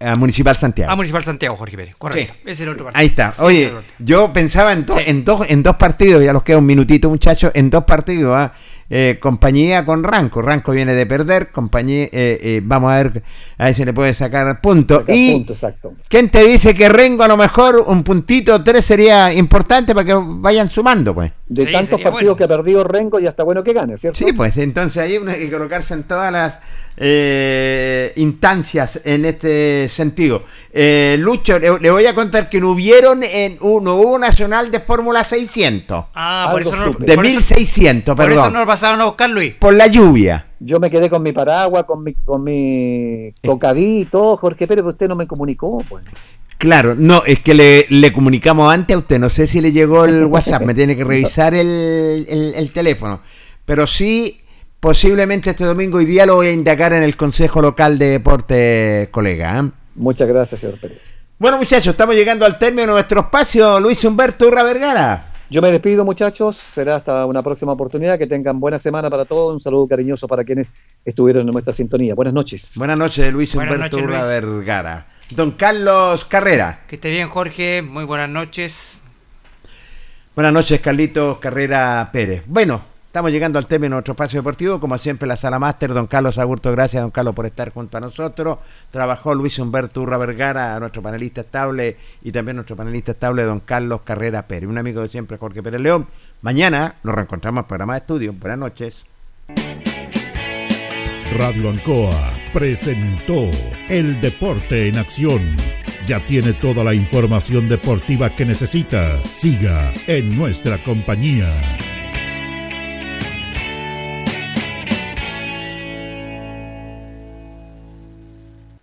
a Municipal Santiago. a Municipal Santiago, Jorge Pérez. Correcto. Sí. Ese es el otro partido. Ahí está. Oye, es yo pensaba en, dos Sí. en, dos, en dos partidos, ya los queda un minutito, muchachos, en dos partidos. ¿ah? eh, compañía con Ranco. Ranco viene de perder, compañía, eh, eh, vamos a ver, a ver si le puede sacar punto. Y punto, exacto. ¿quién te dice que Rengo a lo mejor un puntito tres sería importante para que vayan sumando, pues? De tantos partidos que ha perdido Rengo, ya está bueno que gane, ¿cierto? Sí, pues entonces ahí uno hay que colocarse en todas las eh, instancias en este sentido. Eh, Lucho, le, le voy a contar que no hubieron en uno hubo un nacional de Fórmula 600. Ah, por Algo eso, no, de por eso- 1600, por eso perdón. no lo pasaron a buscar, Luis. Por la lluvia. Yo me quedé con mi paraguas, con mi, con mi cocaví y todo, Jorge Pérez, pero usted no me comunicó, pues. Claro, no, es que le, le comunicamos antes a usted, no sé si le llegó el WhatsApp, me tiene que revisar el, el- el teléfono, pero sí, posiblemente este domingo y día lo voy a indagar en el Consejo Local de Deporte, colega. ¿eh? Muchas gracias, señor Pérez. Bueno muchachos, estamos llegando al término de nuestro espacio, Luis Humberto Urra Vergara. Yo me despido, muchachos. Será hasta una próxima oportunidad. Que tengan buena semana para todos. Un saludo cariñoso para quienes estuvieron en nuestra sintonía. Buenas noches. Buenas noches, Luis Humberto noches, Urra Luis. Vergara. Don Carlos Carrera. Que esté bien, Jorge. Muy buenas noches. Buenas noches, Carlitos Carrera Pérez. Bueno, estamos llegando al término de nuestro espacio deportivo. Como siempre, la sala máster, don Carlos Agurto, gracias, don Carlos, por estar junto a nosotros. Trabajó Luis Humberto Urra Vergara, nuestro panelista estable, y también nuestro panelista estable, don Carlos Carrera Pérez. Un amigo de siempre, Jorge Pérez León. Mañana nos reencontramos en el programa de estudio. Buenas noches. Radio Ancoa presentó El Deporte en Acción. Ya tiene toda la información deportiva que necesita. Siga en nuestra compañía.